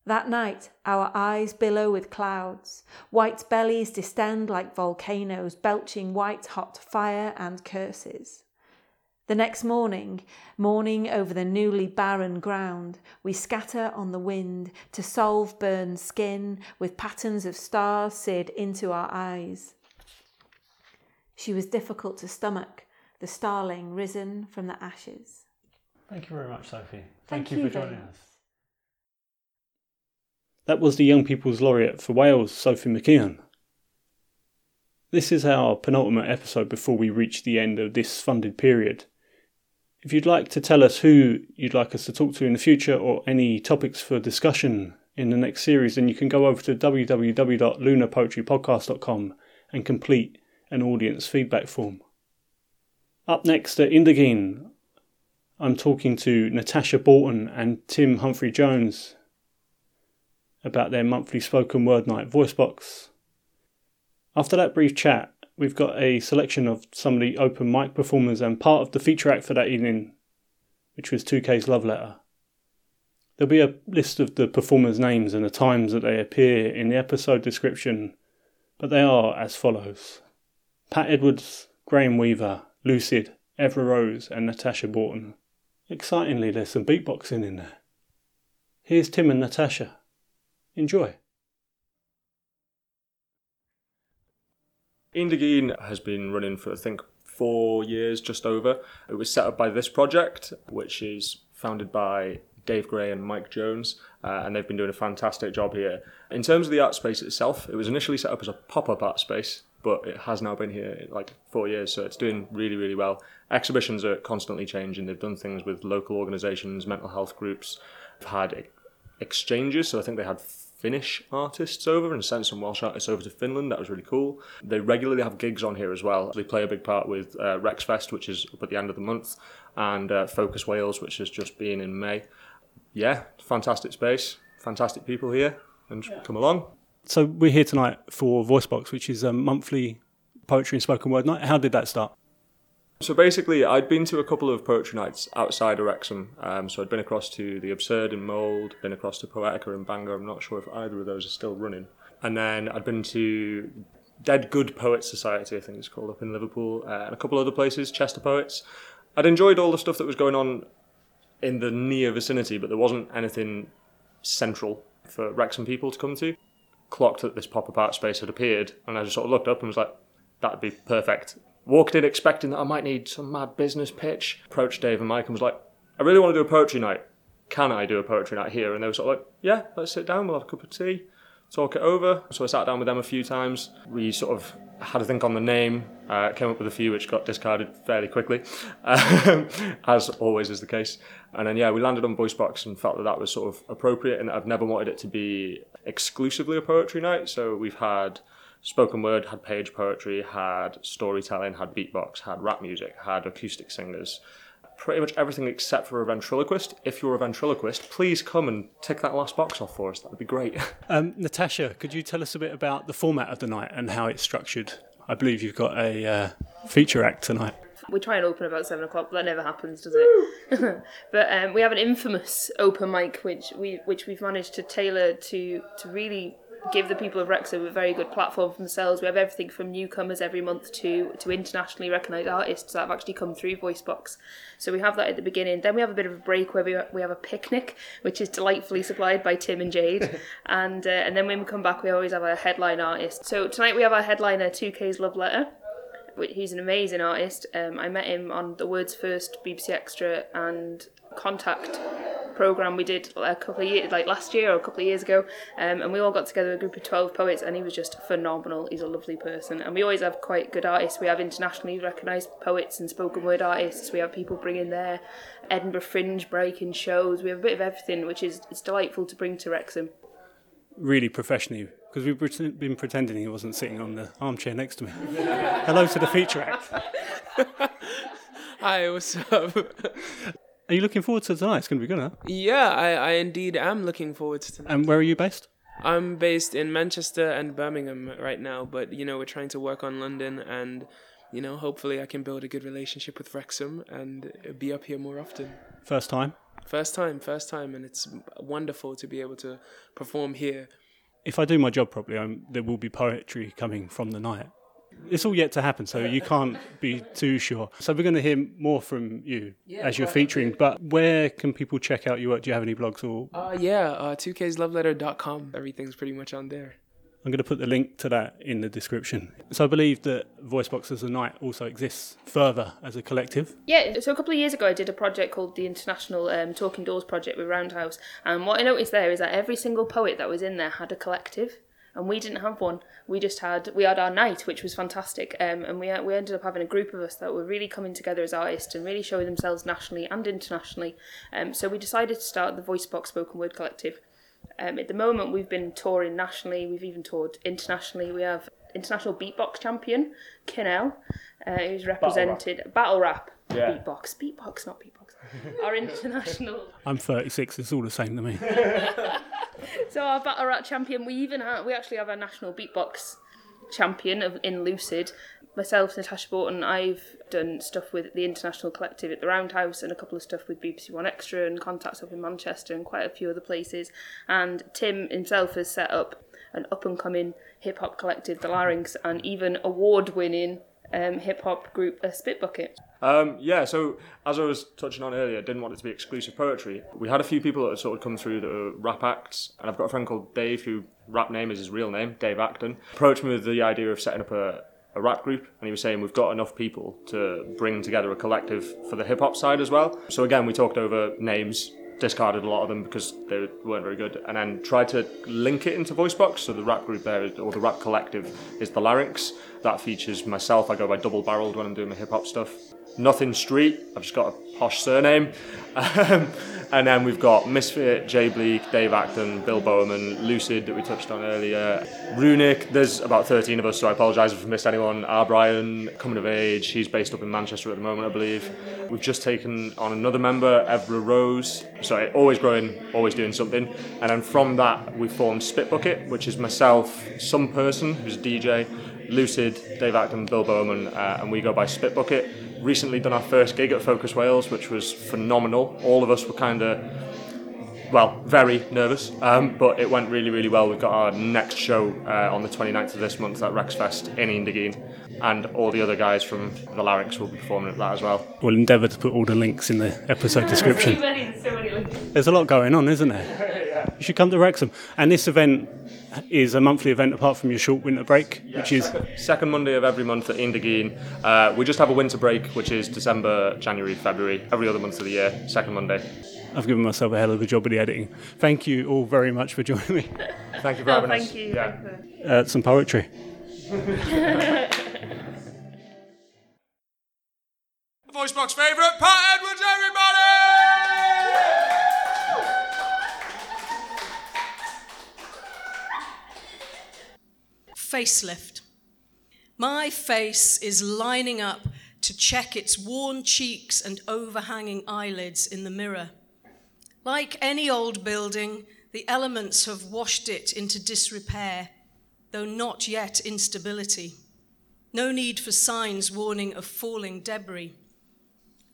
That night, our eyes billow with clouds. White bellies distend like volcanoes, belching white hot fire and curses. The next morning, mourning over the newly barren ground, we scatter on the wind to solve burned skin with patterns of stars seared into our eyes. She was difficult to stomach, the starling risen from the ashes. Thank you very much, Sophie. Thank Thank, you you for joining us. That was the Young People's Laureate for Wales, Sophie McKeand. This is our penultimate episode before we reach the end of this funded period. If you'd like to tell us who you'd like us to talk to in the future or any topics for discussion in the next series, then you can go over to www.lunarpoetrypodcast.com and complete an audience feedback form. Up next at Undegun, I'm talking to Natasha Borton and Tim Humphrey Jones about their monthly spoken word night voice box. After that brief chat, we've got a selection of some of the open mic performers and part of the feature act for that evening, which was 2K's Love Letter. There'll be a list of the performers' names and the times that they appear in the episode description, but they are as follows Pat Edwards, Graham Weaver, Lucid, Evra Rose, and Natasha Borton. Excitingly, there's some beatboxing in there. Here's Tim and Natasha. Enjoy. Undegun has been running for I think four years, just over. It was set up by this project, which is founded by Dave Gray and Mike Jones, uh, and they've been doing a fantastic job here. In terms of the art space itself, it was initially set up as a pop-up art space, but it has now been here like four years, so it's doing really, really well. Exhibitions are constantly changing. They've done things with local organisations, mental health groups. They've had exchanges, so I think they had Finnish artists over and sent some Welsh artists over to Finland. That was really cool. They regularly have gigs on here as well. They play a big part with uh, Rexfest, which is up at the end of the month, and uh, Focus Wales, which has just been in May. Yeah, fantastic space, fantastic people here, and come along. So we're here tonight for Voicebox, which is a monthly poetry and spoken word night. How did that start? So basically, I'd been to a couple of poetry nights outside of Wrexham. Um, so I'd been across to The Absurd in Mold, been across to Poetica in Bangor. I'm not sure if either of those are still running. And then I'd been to Dead Good Poets Society, I think it's called up in Liverpool, uh, and a couple other places, Chester Poets. I'd enjoyed all the stuff that was going on in the near vicinity, but there wasn't anything central for Wrexham people to come to. Clocked that this pop up art space had appeared, and I just sort of looked up and was like, that'd be perfect. Walked in expecting that I might need some mad business pitch. Approached Dave and Mike and was like, I really want to do a poetry night. Can I do a poetry night here? And they were sort of like, yeah, let's sit down, we'll have a cup of tea talk it over. So I sat down with them a few times. We sort of had a think on the name, uh, came up with a few which got discarded fairly quickly, um, as always is the case. And then, yeah, we landed on VoiceBox and felt that that was sort of appropriate and I've never wanted it to be exclusively a poetry night. So we've had spoken word, had page poetry, had storytelling, had beatbox, had rap music, had acoustic singers pretty much everything except for a ventriloquist. If you're a ventriloquist, please come and tick that last box off for us. That would be great. Um, Natasha, could you tell us a bit about the format of the night and how it's structured? I believe you've got a uh, feature act tonight. We try and open about seven o'clock, but that never happens, does it? but um, we have an infamous open mic, which we which we've managed to tailor to to really give the people of Wrexham a very good platform for themselves. We have everything from newcomers every month to to internationally recognised artists that have actually come through VoiceBox. So we have that at the beginning. Then we have a bit of a break where we, we have a picnic, which is delightfully supplied by Tim and Jade. and uh, and then when we come back, we always have a headline artist. So tonight we have our headliner, 2K's Love Letter. He's an amazing artist. Um, I met him on the Words First BBC Extra and Contact program we did a couple of years, like last year or a couple of years ago, um, and we all got together a group of twelve poets, and he was just phenomenal. He's a lovely person, and we always have quite good artists. We have internationally recognised poets and spoken word artists. We have people bringing their Edinburgh Fringe breaking shows. We have a bit of everything, which is it's delightful to bring to Wrexham. Really professionally, because we've been pretending he wasn't sitting on the armchair next to me. Hello to the feature act. Hi, what's up? Are you looking forward to tonight? It's going to be good, huh? Yeah, I, I indeed am looking forward to tonight. And where are you based? I'm based in Manchester and Birmingham right now, but you know we're trying to work on London, and you know hopefully I can build a good relationship with Wrexham and be up here more often. First time. First time, first time, and it's wonderful to be able to perform here. If I do my job properly, I'm, there will be poetry coming from the night. It's all yet to happen, so you can't be too sure. So we're going to hear more from you yeah, as you're featuring. But where can people check out your work? Do you have any blogs or? Uh, yeah, uh, 2ksloveletter.com. Everything's pretty much on there. I'm going to put the link to that in the description. So I believe that VoiceBox as a night also exists further as a collective. Yeah, so a couple of years ago I did a project called the International um, Talking Doors Project with Roundhouse. And what I noticed there is that every single poet that was in there had a collective and we didn't have one. We just had we had our night, which was fantastic, um, and we we ended up having a group of us that were really coming together as artists and really showing themselves nationally and internationally. Um, so we decided to start the VoiceBox Spoken Word Collective. Um, at the moment, we've been touring nationally. We've even toured internationally. We have international beatbox champion Kinnell, uh, who's represented battle rap. Battle rap. Yeah. Beatbox, beatbox, not beatbox. Our international. I'm 36. It's all the same to me. so our battle rap champion, we even have, we actually have a national beatbox champion of, in Lucid. Myself, Natasha Borton, I've done stuff with the International Collective at the Roundhouse and a couple of stuff with BBC 1Xtra and contacts up in Manchester and quite a few other places. And Tim himself has set up an up and coming hip hop collective, the Larynx, and even award winning um, hip hop group, a Spit Bucket. Um, yeah, so as I was touching on earlier, didn't want it to be exclusive poetry. We had a few people that had sort of come through that are rap acts, and I've got a friend called Dave who rap name is his real name, Dave Acton, approached me with the idea of setting up a, a rap group, and he was saying we've got enough people to bring together a collective for the hip hop side as well. So again, we talked over names, discarded a lot of them because they weren't very good, and then tried to link it into VoiceBox. So the rap group there, or the rap collective, is the Larynx. That features myself. I go by double barreled when I'm doing my hip hop stuff nothing street. I've just got a posh surname. Um, And then we've got Misfit, Jay Bleak, Dave Acton, Bill Bowerman, Lucid that we touched on earlier, Runic. There's about 13 of us, so I apologise if I've missed anyone. R. Brian, coming of age. He's based up in Manchester at the moment, I believe. We've just taken on another member, Evra Rose. So always growing, always doing something. And then from that, we formed Spit Bucket, which is myself, some person who's a DJ, Lucid, Dave Acton, Bill Bowman, uh, and we go by Spitbucket. Recently done our first gig at Focus Wales, which was phenomenal. All of us were kind of well, very nervous, um, but it went really, really well. We've got our next show uh, on the 29th of this month at Rexfest in Undegun, and all the other guys from the Larynx will be performing at that as well. We'll endeavour to put all the links in the episode description. so many, so many. There's a lot going on, isn't there? You should come to Wrexham. And this event is a monthly event apart from your short winter break, which is Second Monday of every month at Undegun. Uh, we just have a winter break, which is December, January, February, every other month of the year, second Monday. I've given myself a hell of a job with the editing. Thank you all very much for joining me. Thank you for Oh, having thank us. you. Yeah. Thank you. Uh, some poetry. Voice box favourite, Facelift. My face is lining up to check its worn cheeks and overhanging eyelids in the mirror. Like any old building, the elements have washed it into disrepair, though not yet instability. No need for signs warning of falling debris.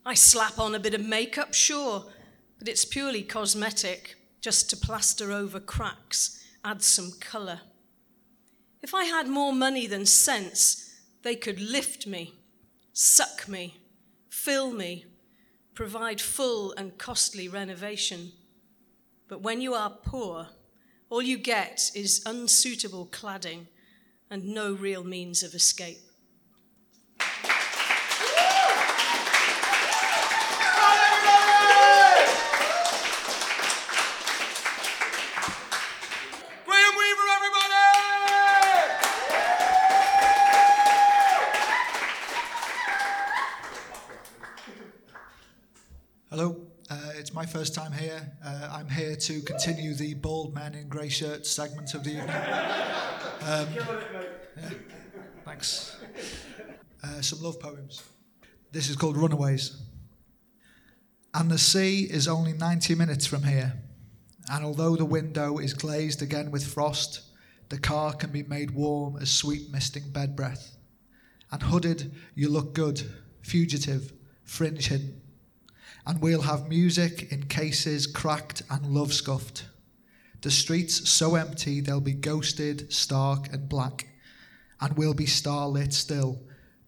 I slap on a bit of makeup, sure, but it's purely cosmetic, just to plaster over cracks, add some colour. If I had more money than sense, they could lift me, suck me, fill me, provide full and costly renovation. But when you are poor, all you get is unsuitable cladding and no real means of escape. My first time here. Uh, I'm here to continue the bald men in grey shirts segment of the evening. Um, yeah, thanks. Uh, some love poems. This is called Runaways. And the sea is only 90 minutes from here. And although the window is glazed again with frost, the car can be made warm as sweet misting bed breath. And hooded, you look good, fugitive, fringe hidden and we'll have music in cases cracked and love scuffed. The streets so empty they'll be ghosted, stark and black, and we'll be starlit still,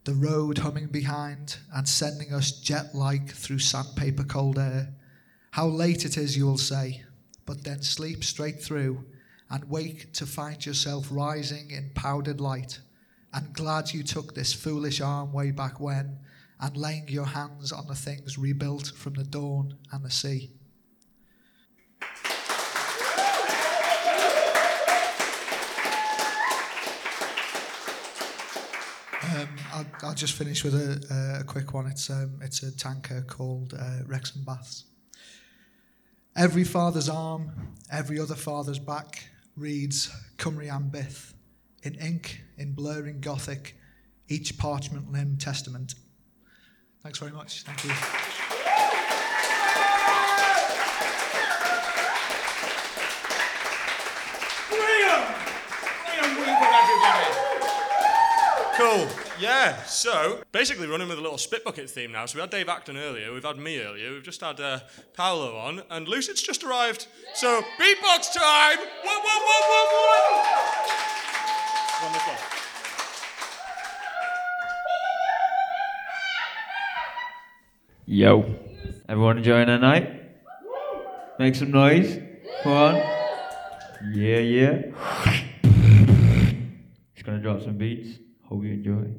the road humming behind and sending us jet like through sandpaper cold air. How late it is, you will say, but then sleep straight through and wake to find yourself rising in powdered light, and glad you took this foolish arm way back when and laying your hands on the things rebuilt from the dawn and the sea. Um, I'll, I'll just finish with a, a quick one. It's um, it's a tanker called uh, Wrexham Baths. Every father's arm, every other father's back reads Cymru am byth in ink, in blurring Gothic, each parchment limb testament. Thanks very much. Thank you. Graham! Graham Weaver, everybody! Cool. Yeah, so basically running with a little spit bucket theme now. So we had Dave Acton earlier, we've had me earlier, we've just had uh, Paolo on, and Lucid's just arrived. So beatbox time! Whoa, whoa, whoa, whoa, whoa! Run Yo. Everyone enjoying their night? Make some noise. Come on. Yeah, yeah. Just gonna drop some beats. Hope you enjoy.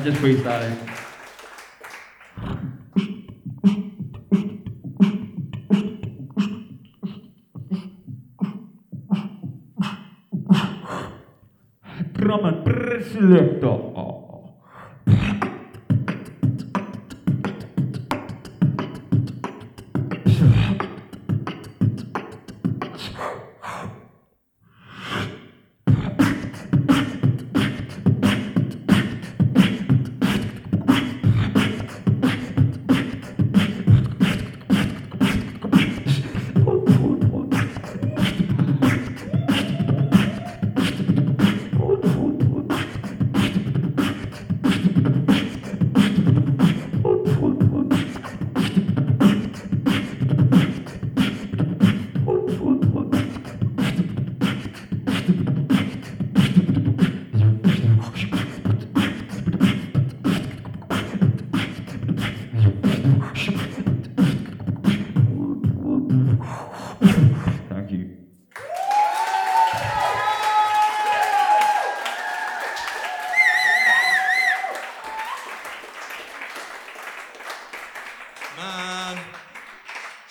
I just freestyled.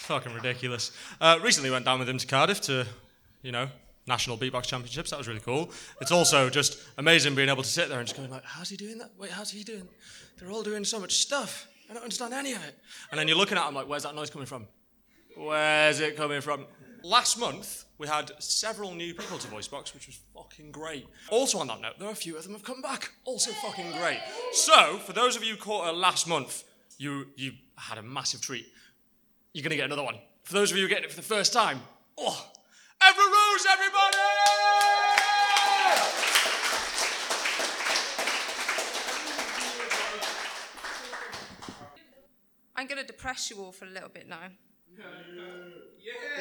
Fucking ridiculous. Uh, recently went down with him to Cardiff to, you know, national beatbox championships. That was really cool. It's also just amazing being able to sit there and just going like, how's he doing that? Wait, how's he doing? They're all doing so much stuff. I don't understand any of it. And then you're looking at him like, where's that noise coming from? Where's it coming from? Last month, we had several new people to Voicebox, which was fucking great. Also, on that note, there are a few of them have come back. Also, fucking great. So, for those of you who caught her last month, you you had a massive treat. You're gonna get another one. For those of you who are getting it for the first time, oh, Everett Rose, everybody! I'm going to depress you all for a little bit now.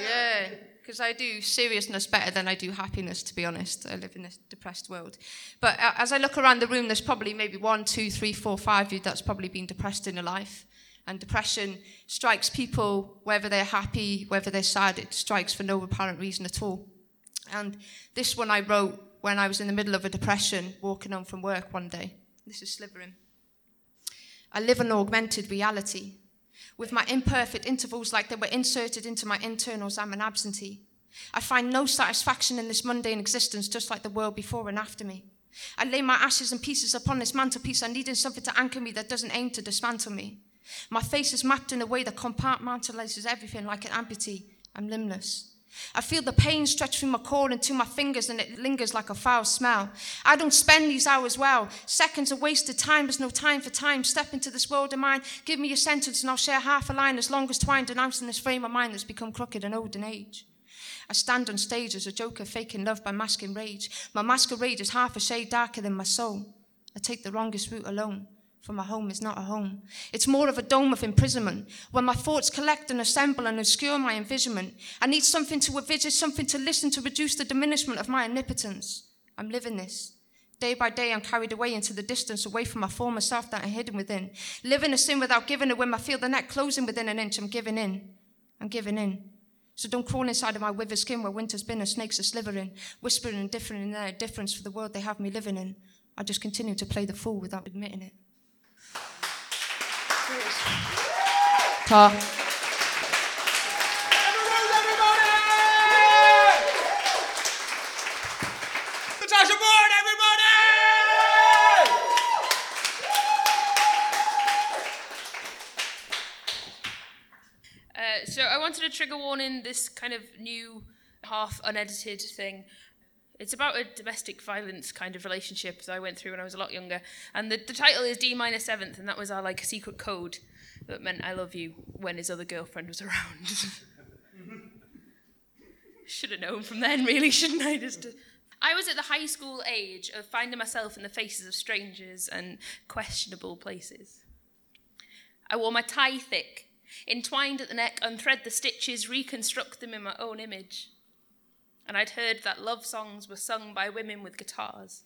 Yeah, because I do seriousness better than I do happiness, to be honest. I live in this depressed world. But uh, as I look around the room, there's probably maybe one, two, three, four, five of you that's probably been depressed in your life. And depression strikes people, whether they're happy, whether they're sad, it strikes for no apparent reason at all. And this one I wrote when I was in the middle of a depression, walking home from work one day. This is slivering. I live an augmented reality with my imperfect intervals like they were inserted into my internals. I'm an absentee. I find no satisfaction in this mundane existence, just like the world before and after me. I lay my ashes and pieces upon this mantelpiece. I needed something to anchor me that doesn't aim to dismantle me. My face is mapped in a way that compartmentalizes everything like an amputee. I'm limbless. I feel the pain stretch through my core into my fingers and it lingers like a foul smell. I don't spend these hours well. Seconds are wasted time, there's no time for time. Step into this world of mine, give me a sentence and I'll share half a line as long as twine denouncing this frame of mind that's become crooked and old in age. I stand on stage as a joker faking love by masking rage. My masquerade is half a shade darker than my soul. I take the wrongest route alone for my home is not a home. It's more of a dome of imprisonment, where my thoughts collect and assemble and obscure my envisionment. I need something to envisage, something to listen to reduce the diminishment of my omnipotence. I'm living this. Day by day, I'm carried away into the distance, away from my former self that I'm hidden within. Living a sin without giving it when I feel the net closing within an inch. I'm giving in. I'm giving in. So don't crawl inside of my withered skin where winter's been and snakes are slithering, whispering and differing in their difference for the world they have me living in. I just continue to play the fool without admitting it. Ta. Natasha Bourne, everybody! Uh, so I wanted a trigger warning. This kind of new, half unedited thing. It's about a domestic violence kind of relationship that I went through when I was a lot younger, and the, the title is D minus seventh, and that was our like secret code that meant I love you when his other girlfriend was around. Should have known from then, really, shouldn't I? Just. I was at the high school age of finding myself in the faces of strangers and questionable places. I wore my tie thick, entwined at the neck, unthread the stitches, reconstruct them in my own image. And I'd heard that love songs were sung by women with guitars.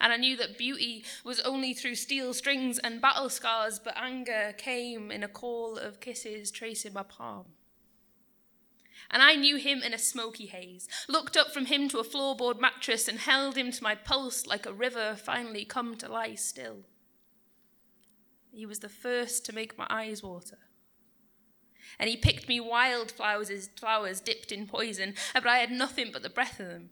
And I knew that beauty was only through steel strings and battle scars, but anger came in a call of kisses tracing my palm. And I knew him in a smoky haze, looked up from him to a floorboard mattress, and held him to my pulse like a river finally come to lie still. He was the first to make my eyes water. And he picked me wild flowers, flowers dipped in poison, but I had nothing but the breath of them.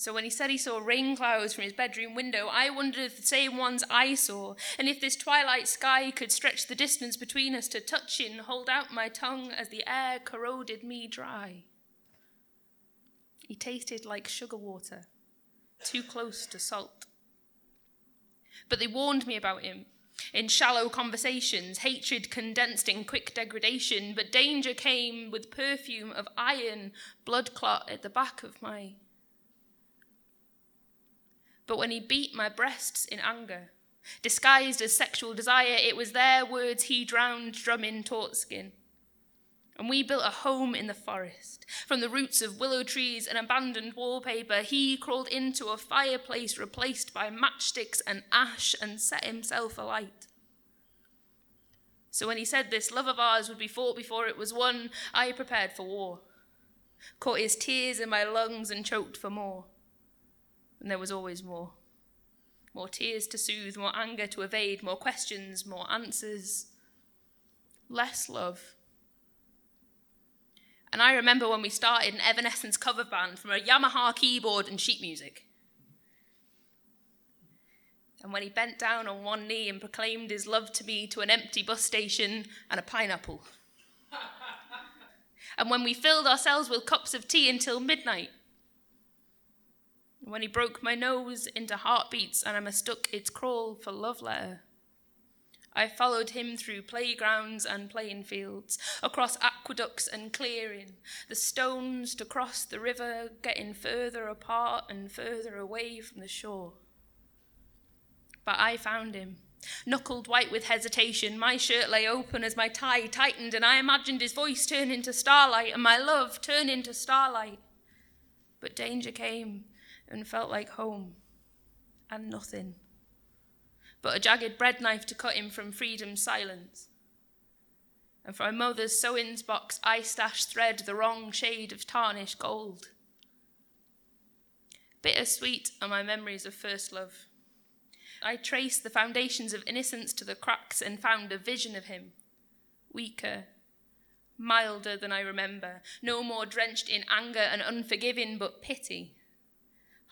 So when he said he saw rain clouds from his bedroom window, I wondered if the same ones I saw, and if this twilight sky could stretch the distance between us to touch and hold out my tongue as the air corroded me dry. He tasted like sugar water, too close to salt. But they warned me about him. In shallow conversations, hatred condensed in quick degradation, but danger came with perfume of iron, blood clot at the back of my but when he beat my breasts in anger, disguised as sexual desire, it was their words he drowned drumming taut skin. And we built a home in the forest. From the roots of willow trees and abandoned wallpaper, he crawled into a fireplace replaced by matchsticks and ash and set himself alight. So when he said this love of ours would be fought before it was won, I prepared for war. Caught his tears in my lungs and choked for more and there was always more. More tears to soothe, more anger to evade, more questions, more answers, less love. And I remember when we started an Evanescence cover band from a Yamaha keyboard and sheet music. And when he bent down on one knee and proclaimed his love to me to an empty bus station and a pineapple. and when we filled ourselves with cups of tea until midnight when he broke my nose into heartbeats and I mistook its crawl for love letter. I followed him through playgrounds and playing fields, across aqueducts and clearing, the stones to cross the river, getting further apart and further away from the shore. But I found him, knuckled white with hesitation. My shirt lay open as my tie tightened, and I imagined his voice turn into starlight and my love turn into starlight. But danger came, and felt like home and nothing but a jagged bread knife to cut him from freedom's silence. And from my mother's sewings box, I stashed thread the wrong shade of tarnished gold. Bittersweet are my memories of first love. I traced the foundations of innocence to the cracks and found a vision of him, weaker, milder than I remember, no more drenched in anger and unforgiving, but pity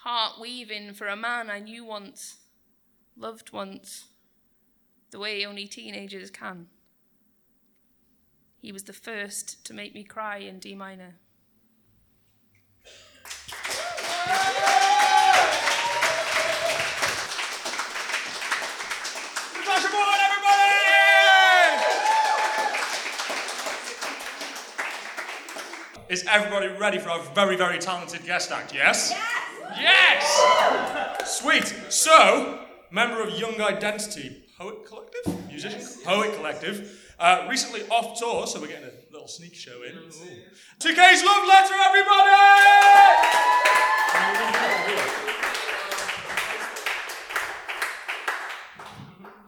heart weaving for a man I knew once, loved once, the way only teenagers can. He was the first to make me cry in D minor. Is everybody ready for our very, very talented guest act? Yes? Yes! Yes! Sweet. So, member of Young Identity Poet Collective? Musician? Poet Collective. Uh, recently off tour, so we're getting a little sneak show in. 2K's Love Letter, everybody!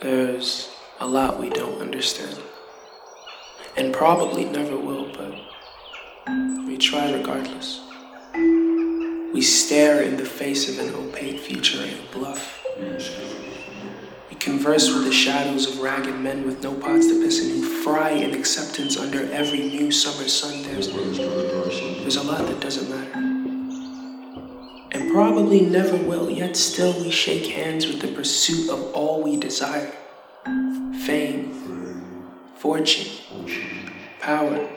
There's a lot we don't understand, and probably never will, but we try regardless. We stare in the face of an opaque future and bluff. We converse with the shadows of ragged men with no pots to piss in who fry in acceptance under every new summer sun. There's, there's a lot that doesn't matter. And probably never will, yet still we shake hands with the pursuit of all we desire fame, fortune, power,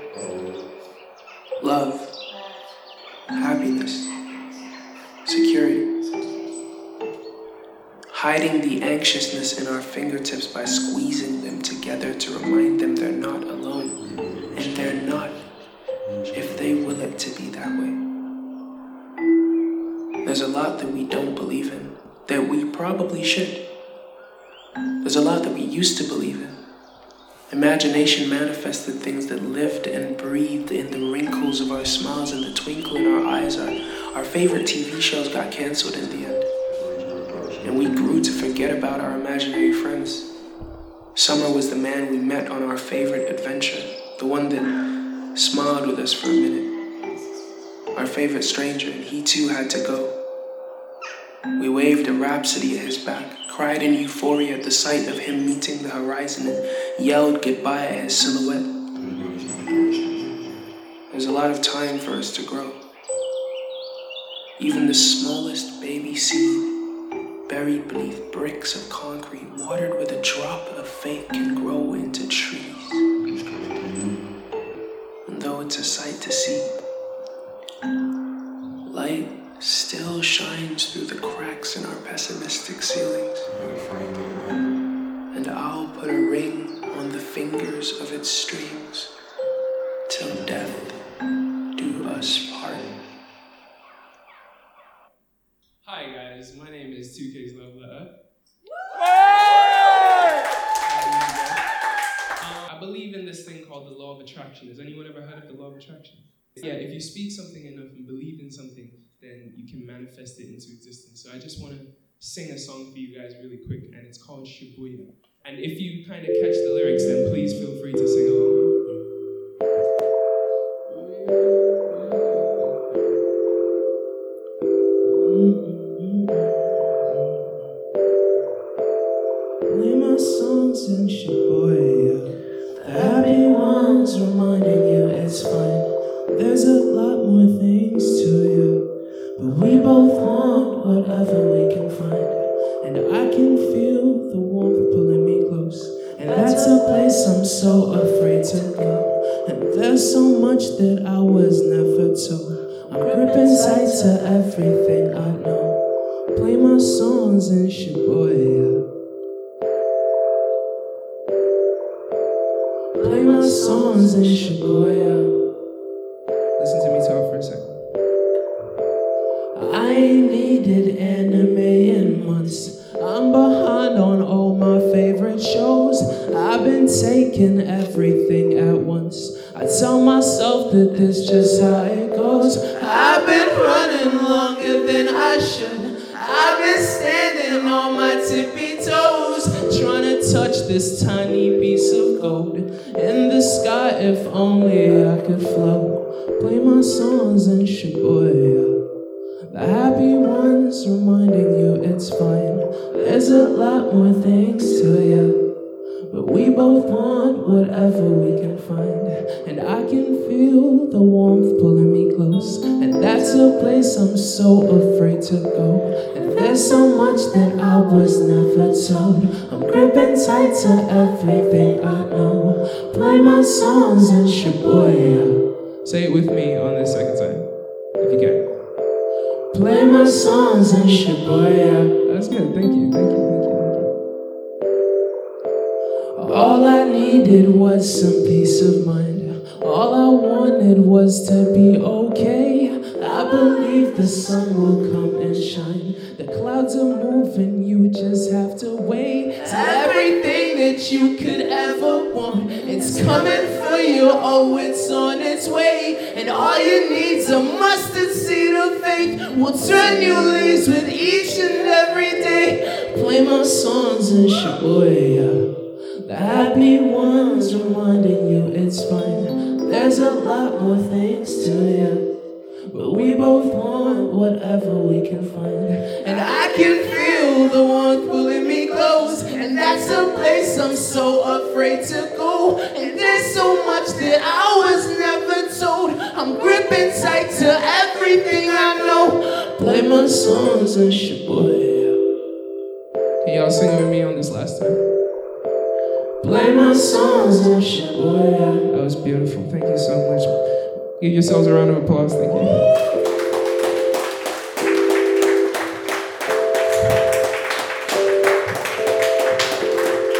love, happiness security. Hiding the anxiousness in our fingertips by squeezing them together to remind them they're not alone. And they're not if they will it to be that way. There's a lot that we don't believe in that we probably should. There's a lot that we used to believe in. Imagination manifested things that lived and breathed in the wrinkles of our smiles and the twinkle in our eyes. Our, our favorite TV shows got canceled in the end. And we grew to forget about our imaginary friends. Summer was the man we met on our favorite adventure, the one that smiled with us for a minute. Our favorite stranger, and he too had to go. We waved a rhapsody at his back, cried in euphoria at the sight of him meeting the horizon, and yelled goodbye at his silhouette. There's a lot of time for us to grow. Even the smallest baby seed, buried beneath bricks of concrete, watered with a drop of faith, can grow into trees. And though it's a sight to see, light still shines through the cracks in our pessimistic ceilings. And I'll put a ring on the fingers of its strings till death do us guys, my name is 2K's Love Letter. I believe in this thing called the law of attraction. Has anyone ever heard of the law of attraction? Yeah, if you speak something enough and believe in something, then you can manifest it into existence. So I just want to sing a song for you guys really quick, and it's called Shibuya. And if you kind of catch the lyrics, then please feel free to sing along. If only I could float. Play my songs in Shibuya. The happy ones reminding you it's fine. There's a lot more things to you. But we both want whatever we can find. And I can feel the warmth pulling me close. And that's a place I'm so afraid to go. And there's so much that I was never told. I'm gripping tight to everything I know. Play my songs in Shibuya. Say it with me on the second time, if you can. Play my songs in Shibuya. That's good. Thank you. Thank you. Thank you. All I needed was some peace of mind. All I wanted was to be okay. I believe the sun will come and shine. The clouds are moving, you just have to wait. It's everything that you could ever want. It's coming for you, oh, it's on its way. And all you need's a mustard seed of faith. We'll turn you leaves with each and every day. Play my songs in Shibuya. Happy ones reminding you it's fine. There's a lot more things to you. But we both want whatever we can find. And I can feel the warmth pulling me close. And that's a place I'm so afraid to go. And there's so much that I was never told. I'm gripping tight to everything I know. Play my songs in Shibuya. Can y'all sing with me on this last time? Play my songs in Shibuya. That was beautiful. Thank you so much. Give yourselves a round of applause. Thank you.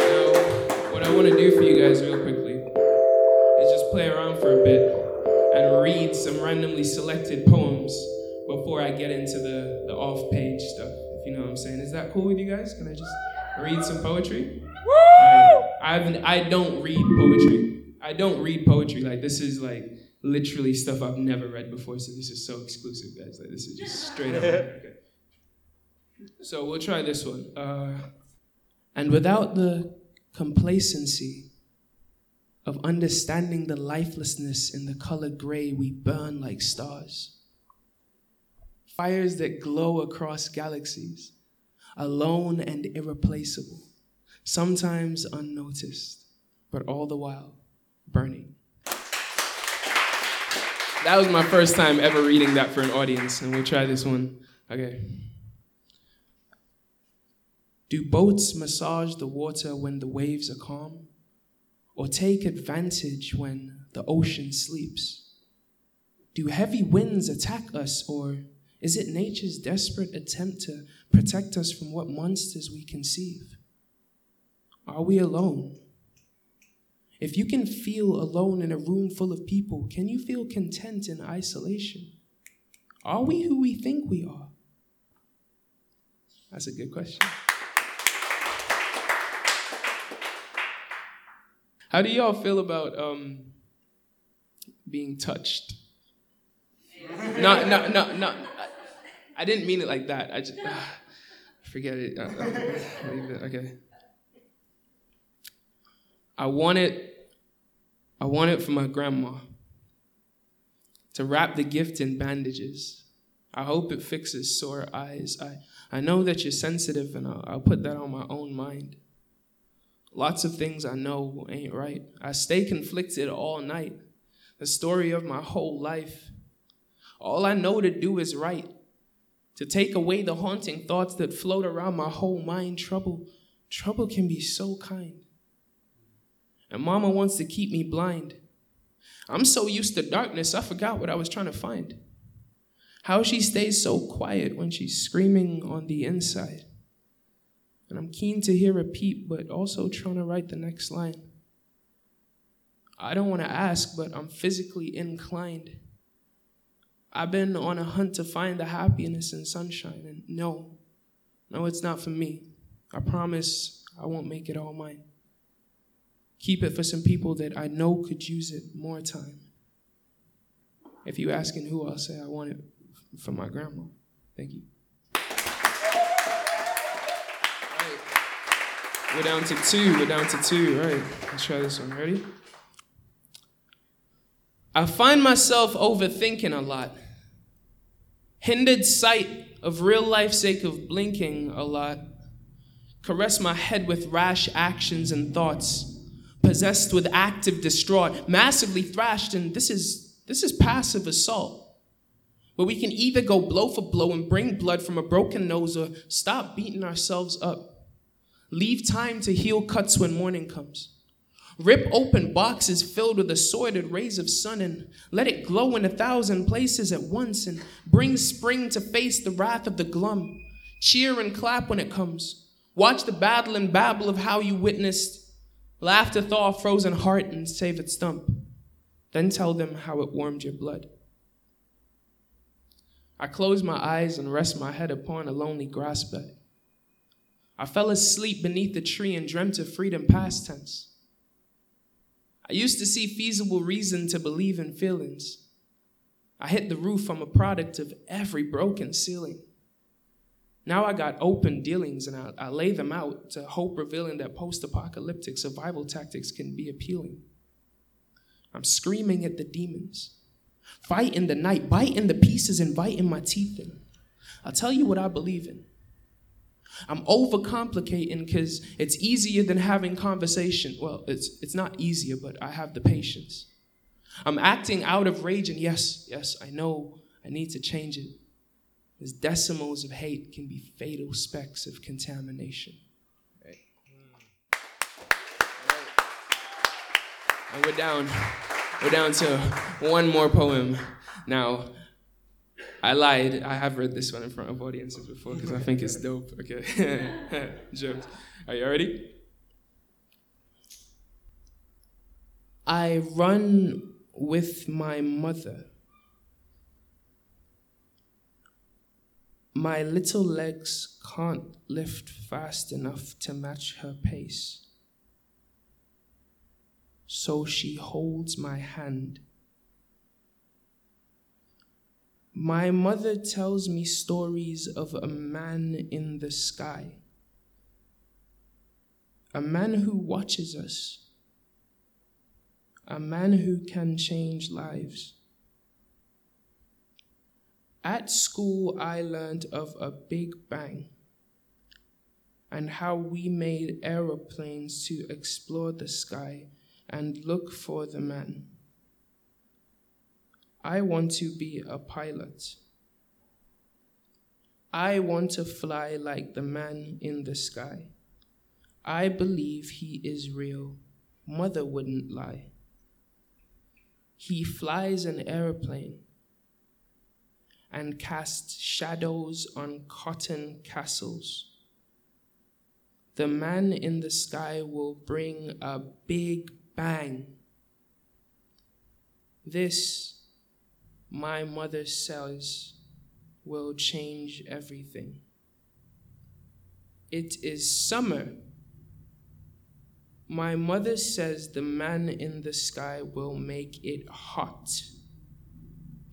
Now, what I want to do for you guys real quickly is just play around for a bit and read some randomly selected poems before I get into the, the off page stuff, if you know what I'm saying. Is that cool with you guys? Can I just read some poetry? Woo! I, haven't, I don't read poetry. I don't read poetry. Like, this is like literally stuff I've never read before, so this is so exclusive, guys. Like, this is just straight up. Okay. So we'll try this one. Uh, and without the complacency of understanding the lifelessness in the color gray, we burn like stars. fires that glow across galaxies, alone and irreplaceable, sometimes unnoticed, but all the while burning. That was my first time ever reading that for an audience, and we'll try this one. Okay. Do boats massage the water when the waves are calm? Or take advantage when the ocean sleeps? Do heavy winds attack us, or is it nature's desperate attempt to protect us from what monsters we conceive? Are we alone? If you can feel alone in a room full of people, can you feel content in isolation? Are we who we think we are? That's a good question. How do y'all feel about um, being touched? no, no, no, no. I didn't mean it like that. I just uh, forget it. Uh, uh, okay. I want it. I want it for my grandma. To wrap the gift in bandages. I hope it fixes sore eyes. I, I know that you're sensitive, and I'll, I'll put that on my own mind. Lots of things I know ain't right. I stay conflicted all night. The story of my whole life. All I know to do is right. To take away the haunting thoughts that float around my whole mind. Trouble, trouble can be so kind. And mama wants to keep me blind. I'm so used to darkness, I forgot what I was trying to find. How she stays so quiet when she's screaming on the inside. And I'm keen to hear a peep, but also trying to write the next line. I don't want to ask, but I'm physically inclined. I've been on a hunt to find the happiness and sunshine, and no, no, it's not for me. I promise I won't make it all mine. Keep it for some people that I know could use it more time. If you're asking who, I'll say I want it for my grandma. Thank you. We're down to two. We're down to two. All right. Let's try this one. Ready? I find myself overthinking a lot. Hindered sight of real life sake of blinking a lot. Caress my head with rash actions and thoughts. Possessed with active distraught. Massively thrashed, and this is this is passive assault. Where we can either go blow for blow and bring blood from a broken nose or stop beating ourselves up. Leave time to heal cuts when morning comes. Rip open boxes filled with assorted rays of sun and let it glow in a thousand places at once and bring spring to face the wrath of the glum. Cheer and clap when it comes. Watch the battle and babble of how you witnessed. Laugh to thaw a frozen heart and save its stump. Then tell them how it warmed your blood. I close my eyes and rest my head upon a lonely grass bed. I fell asleep beneath the tree and dreamt of freedom past tense. I used to see feasible reason to believe in feelings. I hit the roof, I'm a product of every broken ceiling. Now I got open dealings and I, I lay them out to hope revealing that post apocalyptic survival tactics can be appealing. I'm screaming at the demons, fighting the night, biting the pieces, inviting my teeth in. I'll tell you what I believe in. I'm overcomplicating because it's easier than having conversation. Well, it's, it's not easier, but I have the patience. I'm acting out of rage, and yes, yes, I know I need to change it. As decimals of hate can be fatal specks of contamination. Right. And we're down, we're down to one more poem now. I lied. I have read this one in front of audiences before because I think it's dope. Okay. Jokes. Are you ready? I run with my mother. My little legs can't lift fast enough to match her pace. So she holds my hand My mother tells me stories of a man in the sky, a man who watches us, a man who can change lives. At school, I learned of a big bang and how we made aeroplanes to explore the sky and look for the man. I want to be a pilot. I want to fly like the man in the sky. I believe he is real. Mother wouldn't lie. He flies an aeroplane and casts shadows on cotton castles. The man in the sky will bring a big bang. This, my mother says, will change everything. It is summer. My mother says the man in the sky will make it hot.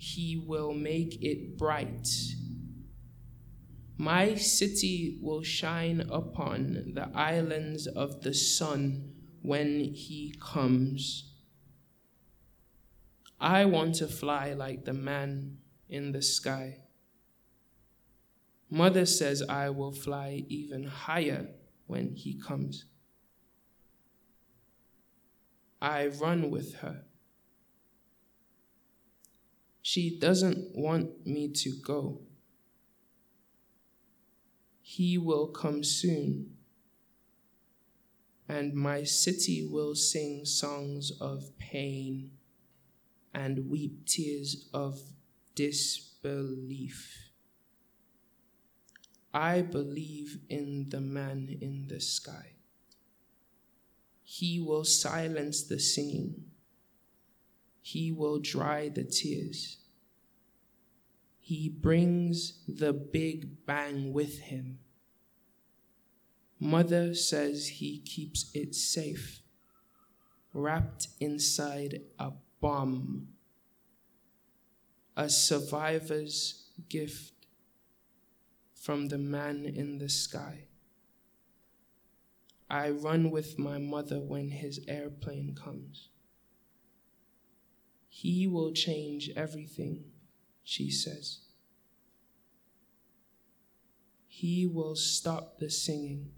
He will make it bright. My city will shine upon the islands of the sun when he comes. I want to fly like the man in the sky. Mother says I will fly even higher when he comes. I run with her. She doesn't want me to go. He will come soon, and my city will sing songs of pain and weep tears of disbelief. I believe in the man in the sky. He will silence the singing. He will dry the tears. He brings the big bang with him. Mother says he keeps it safe, wrapped inside a bomb, a survivor's gift from the man in the sky. I run with my mother when his airplane comes. He will change everything, she says. He will stop the singing,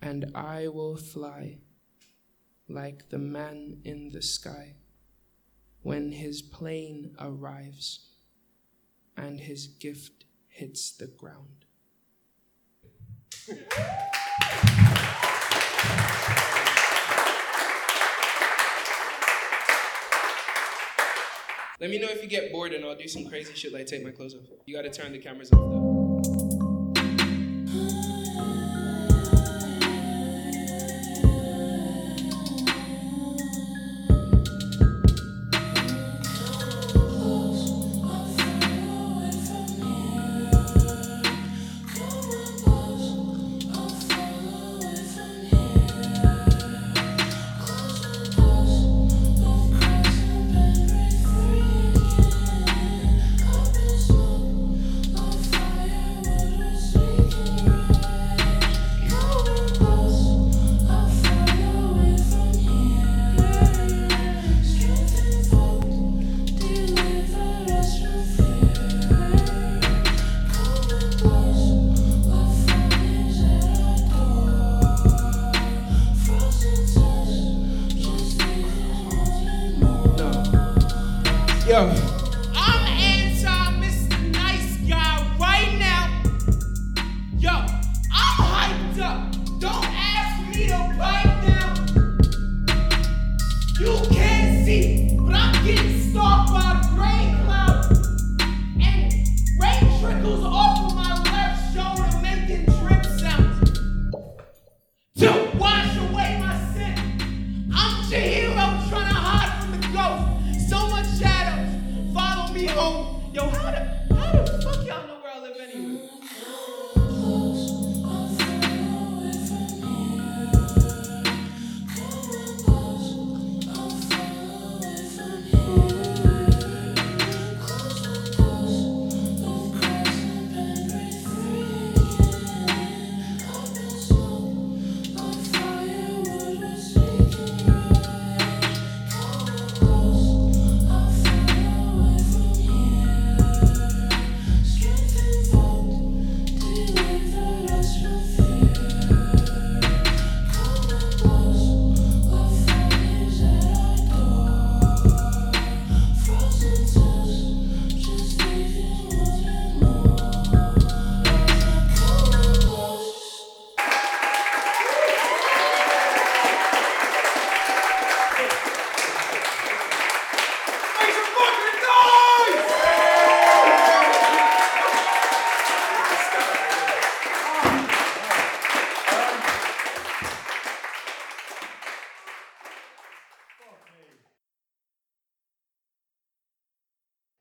and I will fly like the man in the sky when his plane arrives and his gift hits the ground. Let me know if you get bored and I'll do some crazy shit like take my clothes off. You gotta turn the cameras off though.